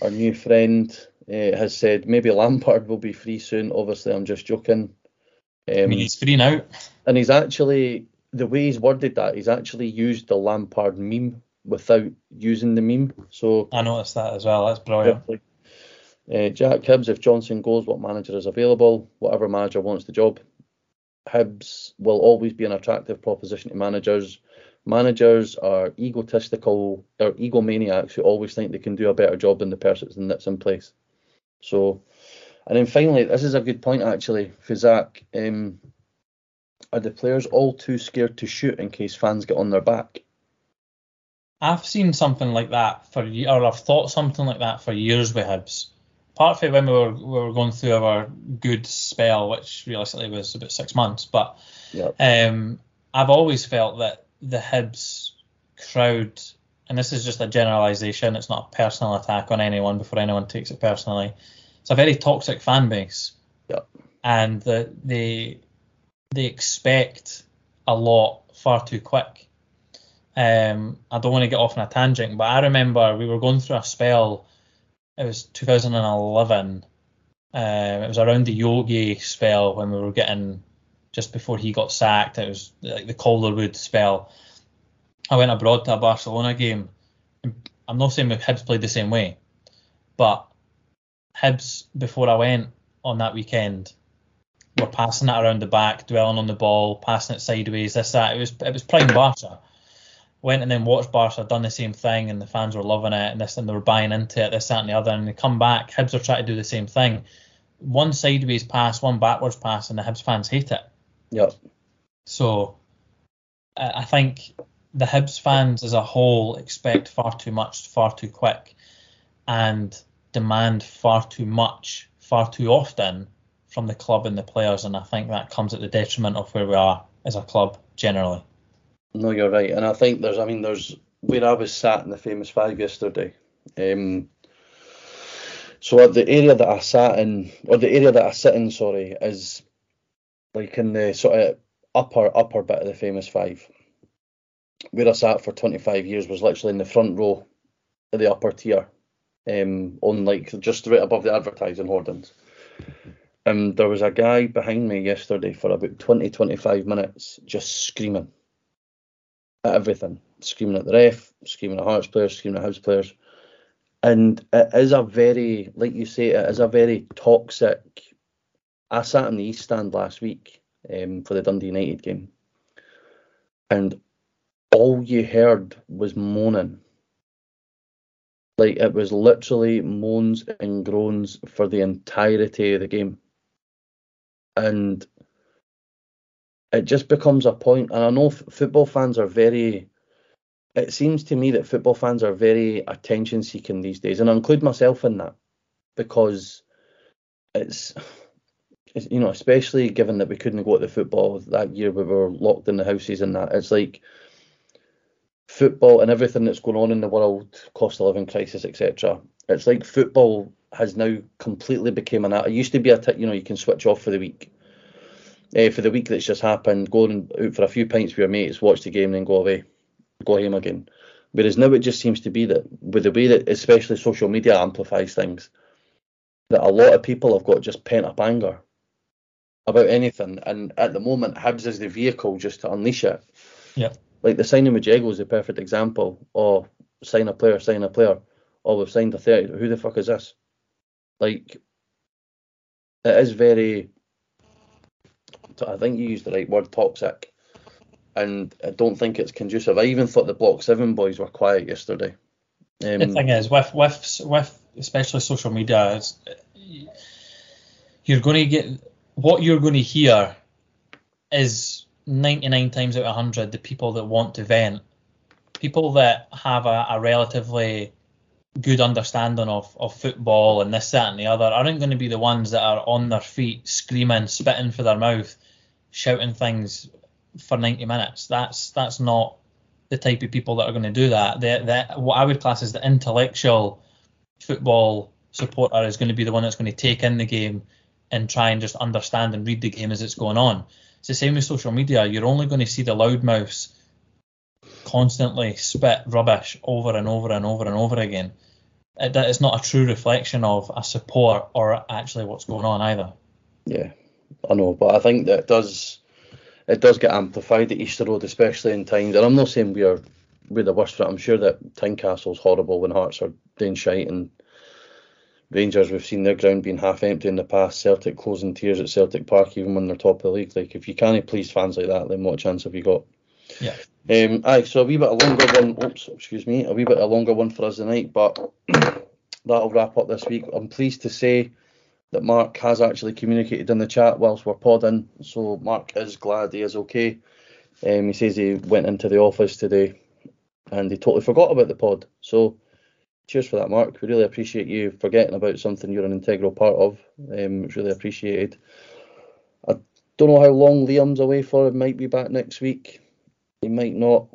our new friend, uh, has said maybe Lampard will be free soon. Obviously, I'm just joking. Um, I mean, he's free now. And he's actually, the way he's worded that, he's actually used the Lampard meme without using the meme. So I noticed that as well. That's brilliant. Uh, Jack Hibbs, if Johnson goes, what manager is available? Whatever manager wants the job. Hibs will always be an attractive proposition to managers managers are egotistical or egomaniacs who always think they can do a better job than the person that's in place. So, and then finally, this is a good point actually for Zach. Um, are the players all too scared to shoot in case fans get on their back? I've seen something like that for, or I've thought something like that for years with Hibs. Partly when we were we were going through our good spell, which realistically was about six months, but yep. um, I've always felt that the Hibs crowd, and this is just a generalisation, it's not a personal attack on anyone before anyone takes it personally. It's a very toxic fan base. Yep. And the, they they expect a lot far too quick. Um, I don't want to get off on a tangent, but I remember we were going through a spell. It was 2011. Uh, it was around the Yogi spell when we were getting just before he got sacked. It was like the Calderwood spell. I went abroad to a Barcelona game. I'm not saying Hibs played the same way, but Hibs before I went on that weekend were passing it around the back, dwelling on the ball, passing it sideways, this that. It was it was prime Barca. Went and then watched Barca done the same thing, and the fans were loving it, and this and they were buying into it, this that and the other, and they come back. Hibs are trying to do the same thing. One sideways pass, one backwards pass, and the Hibs fans hate it. Yep. So I think the Hibs fans as a whole expect far too much, far too quick, and demand far too much, far too often from the club and the players, and I think that comes at the detriment of where we are as a club generally. No, you're right, and I think there's, I mean, there's where I was sat in the famous five yesterday. Um, so at the area that I sat in, or the area that I sit in, sorry, is like in the sort of upper upper bit of the famous five. Where I sat for 25 years was literally in the front row of the upper tier, um, on like just right above the advertising hoardings. And there was a guy behind me yesterday for about 20 25 minutes just screaming at everything, screaming at the ref, screaming at Hearts players, screaming at House players. And it is a very, like you say, it is a very toxic I sat in the East Stand last week um, for the Dundee United game, and all you heard was moaning. Like it was literally moans and groans for the entirety of the game. And it just becomes a point, and I know f- football fans are very. It seems to me that football fans are very attention seeking these days, and I include myself in that because it's you know, especially given that we couldn't go to the football that year, we were locked in the houses and that. It's like football and everything that's going on in the world, cost of living crisis, etc. It's like football has now completely become an. It used to be a t- you know you can switch off for the week. Uh, for the week that's just happened, go out for a few pints with your mates, watch the game, then go away, go home again. Whereas now it just seems to be that with the way that especially social media amplifies things, that a lot of people have got just pent up anger about anything, and at the moment Hibs is the vehicle just to unleash it. Yeah. Like the signing with Jeggo is a perfect example. Or sign a player, sign a player. Oh, we've signed a 30. Who the fuck is this? Like, it is very. I think you used the right word, toxic. And I don't think it's conducive. I even thought the Block 7 boys were quiet yesterday. Um, the thing is, with, with, with especially social media, you're going to get. What you're going to hear is 99 times out of 100 the people that want to vent, people that have a, a relatively good understanding of, of football and this, that, and the other aren't going to be the ones that are on their feet, screaming, spitting for their mouth, shouting things for 90 minutes. That's that's not the type of people that are going to do that. The, the, what I would class as the intellectual football supporter is going to be the one that's going to take in the game and try and just understand and read the game as it's going on. It's the same with social media. You're only going to see the loudmouths constantly spit rubbish over and over and over and over again. It, it's not a true reflection of a support or actually what's going on either. Yeah, I know, but I think that it does it does get amplified at Easter Road, especially in times. And I'm not saying we are we're the worst for it. I'm sure that Tynecastle's horrible when Hearts are doing shite and Rangers, we've seen their ground being half empty in the past. Celtic closing tiers at Celtic Park, even when they're top of the league. Like, if you can't please fans like that, then what chance have you got? Yeah. Um, aye, so a wee bit a longer one. Oops, excuse me, a wee bit a longer one for us tonight, but that'll wrap up this week. I'm pleased to say that Mark has actually communicated in the chat whilst we're podding. So Mark is glad he is okay. Um, he says he went into the office today and he totally forgot about the pod. So cheers for that, Mark. We really appreciate you forgetting about something you're an integral part of. Um, it's really appreciated. I don't know how long Liam's away for. He might be back next week. He might not.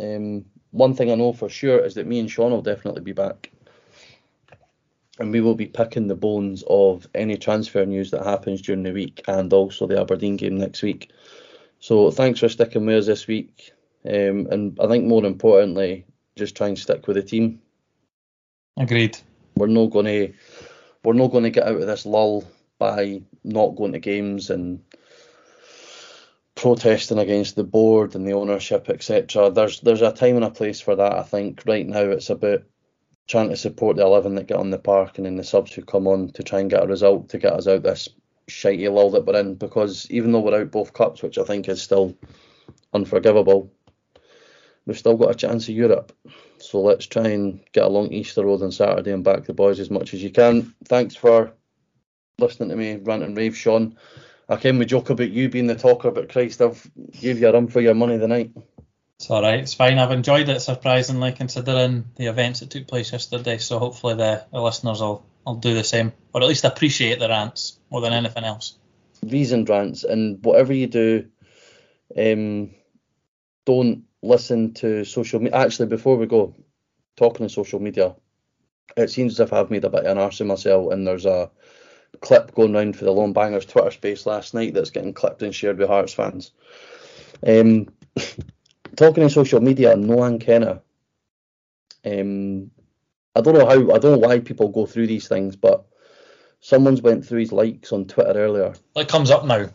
Um, one thing I know for sure is that me and Shaun will definitely be back. And we will be picking the bones of any transfer news that happens during the week and also the Aberdeen game next week. So thanks for sticking with us this week. Um, and I think more importantly, just try and stick with the team. Agreed. We're not going to we're not going to get out of this lull by not going to games and protesting against the board and the ownership, etc. There's there's a time and a place for that. I think right now it's about trying to support the eleven that get on the park and then the subs who come on to try and get a result to get us out this shitey lull that we're in. Because even though we're out both cups, which I think is still unforgivable, we've still got a chance of Europe. So let's try and get along Easter Road on Saturday and back the boys as much as you can. Thanks for listening to me rant and rave, Shaun. I can we joke about you being the talker, but Christ, I've gave you a run for your money tonight. It's all right. It's fine. I've enjoyed it surprisingly, considering the events that took place yesterday. So hopefully the, the listeners will, will do the same, or at least appreciate the rants more than anything else. Reasoned rants, and whatever you do, um, don't listen to social media. Actually, before we go, talking on social media, it seems as if I've made a bit of an arse of myself, and there's a clip going round for the Lone Bangers Twitter space last night that's getting clipped and shared with Hearts fans. Um, talking on social media, Nohan Kenneh. Um, I don't know how, I don't know why people go through these things, but someone's went through his likes on Twitter earlier. It comes up now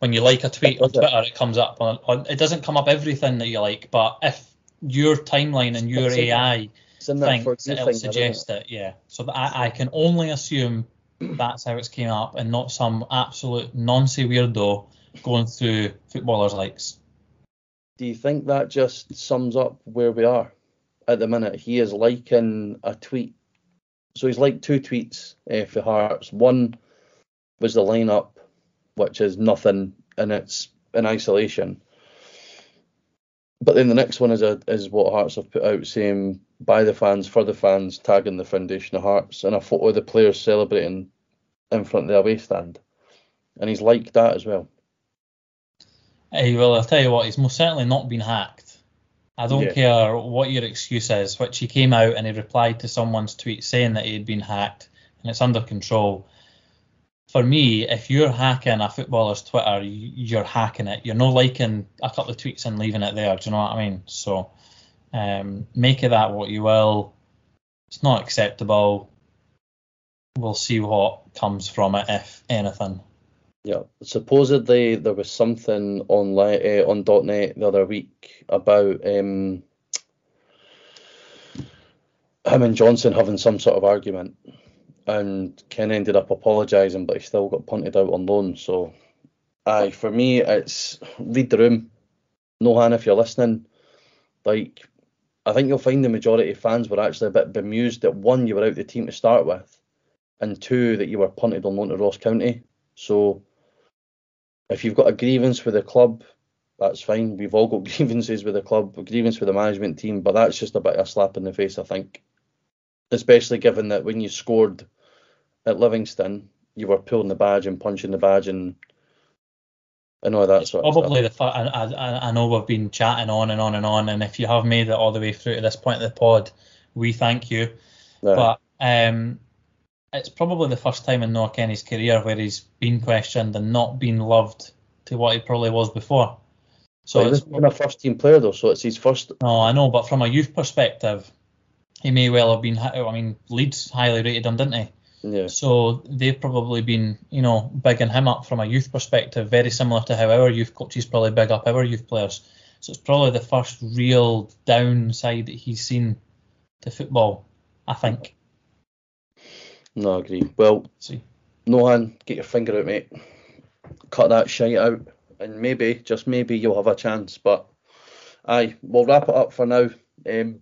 when you like a tweet on Twitter, it comes up. On, on, it doesn't come up everything that you like, but if your timeline and your AI thinks it, will suggest it, yeah. So I, I can only assume that's how it's came up, and not some absolute noncy weirdo going through footballers' likes. Do you think that just sums up where we are at the minute? He is liking a tweet. So he's liked two tweets uh, for Hearts. One was the lineup which is nothing and it's in isolation. But then the next one is a, is what Hearts have put out saying by the fans, for the fans, tagging the foundation of Hearts and a photo of the players celebrating in front of the away stand. And he's like that as well. Hey, well, I'll tell you what, he's most certainly not been hacked. I don't Yeah. care what your excuse is, which he came out and he replied to someone's tweet saying that he had been hacked and it's under control. For me, if you're hacking a footballer's Twitter, you're hacking it. You're not liking a couple of tweets and leaving it there. Do you know what I mean? So um, make of that what you will. It's not acceptable. We'll see what comes from it, if anything. Yeah, supposedly there was something online uh, on .net the other week about um, him and Johnson having some sort of argument, and Ken ended up apologising, but he still got punted out on loan. So, aye, for me, it's read the room. Nohan, if you're listening, like I think you'll find the majority of fans were actually a bit bemused that one, you were out of the team to start with, and two, that you were punted on loan to Ross County. So if you've got a grievance with the club, that's fine. We've all got grievances with the club, grievance with the management team, but that's just a bit of a slap in the face, I think. Especially given that when you scored at Livingston, you were pulling the badge and punching the badge and and all that sort of stuff. Probably the I, I, I know we've been chatting on and on and on, and if you have made it all the way through to this point of the pod, we thank you. Yeah. But um, it's probably the first time in Nohan Kenneh's career where he's been questioned and not been loved to what he probably was before. So So he it's, was a first team player though, so it's his first. no, I know, but from a youth perspective, he may well have been. I mean, Leeds highly rated him, didn't he? Yeah, So they've probably been, you know, bigging him up from a youth perspective, very similar to how our youth coaches probably big up our youth players. So it's probably the first real downside that he's seen to football, I think. no, I agree. Well, See, Nohan, get your finger out, mate. Cut that shite out, and maybe, just maybe, you'll have a chance. But aye, we'll wrap it up for now. Um,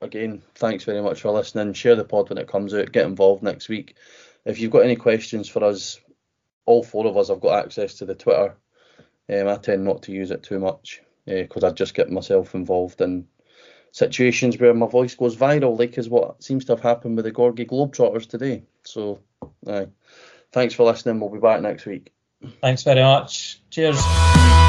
again, thanks very much for listening. Share the pod when it comes out. Get involved next week. If you've got any questions for us, all four of us have got access to the Twitter. Um, I tend not to use it too much because I just get myself involved in situations where my voice goes viral, like is what seems to have happened with the Gorgie Globetrotters today. So, aye. Thanks for listening. We'll be back next week. thanks very much. Cheers.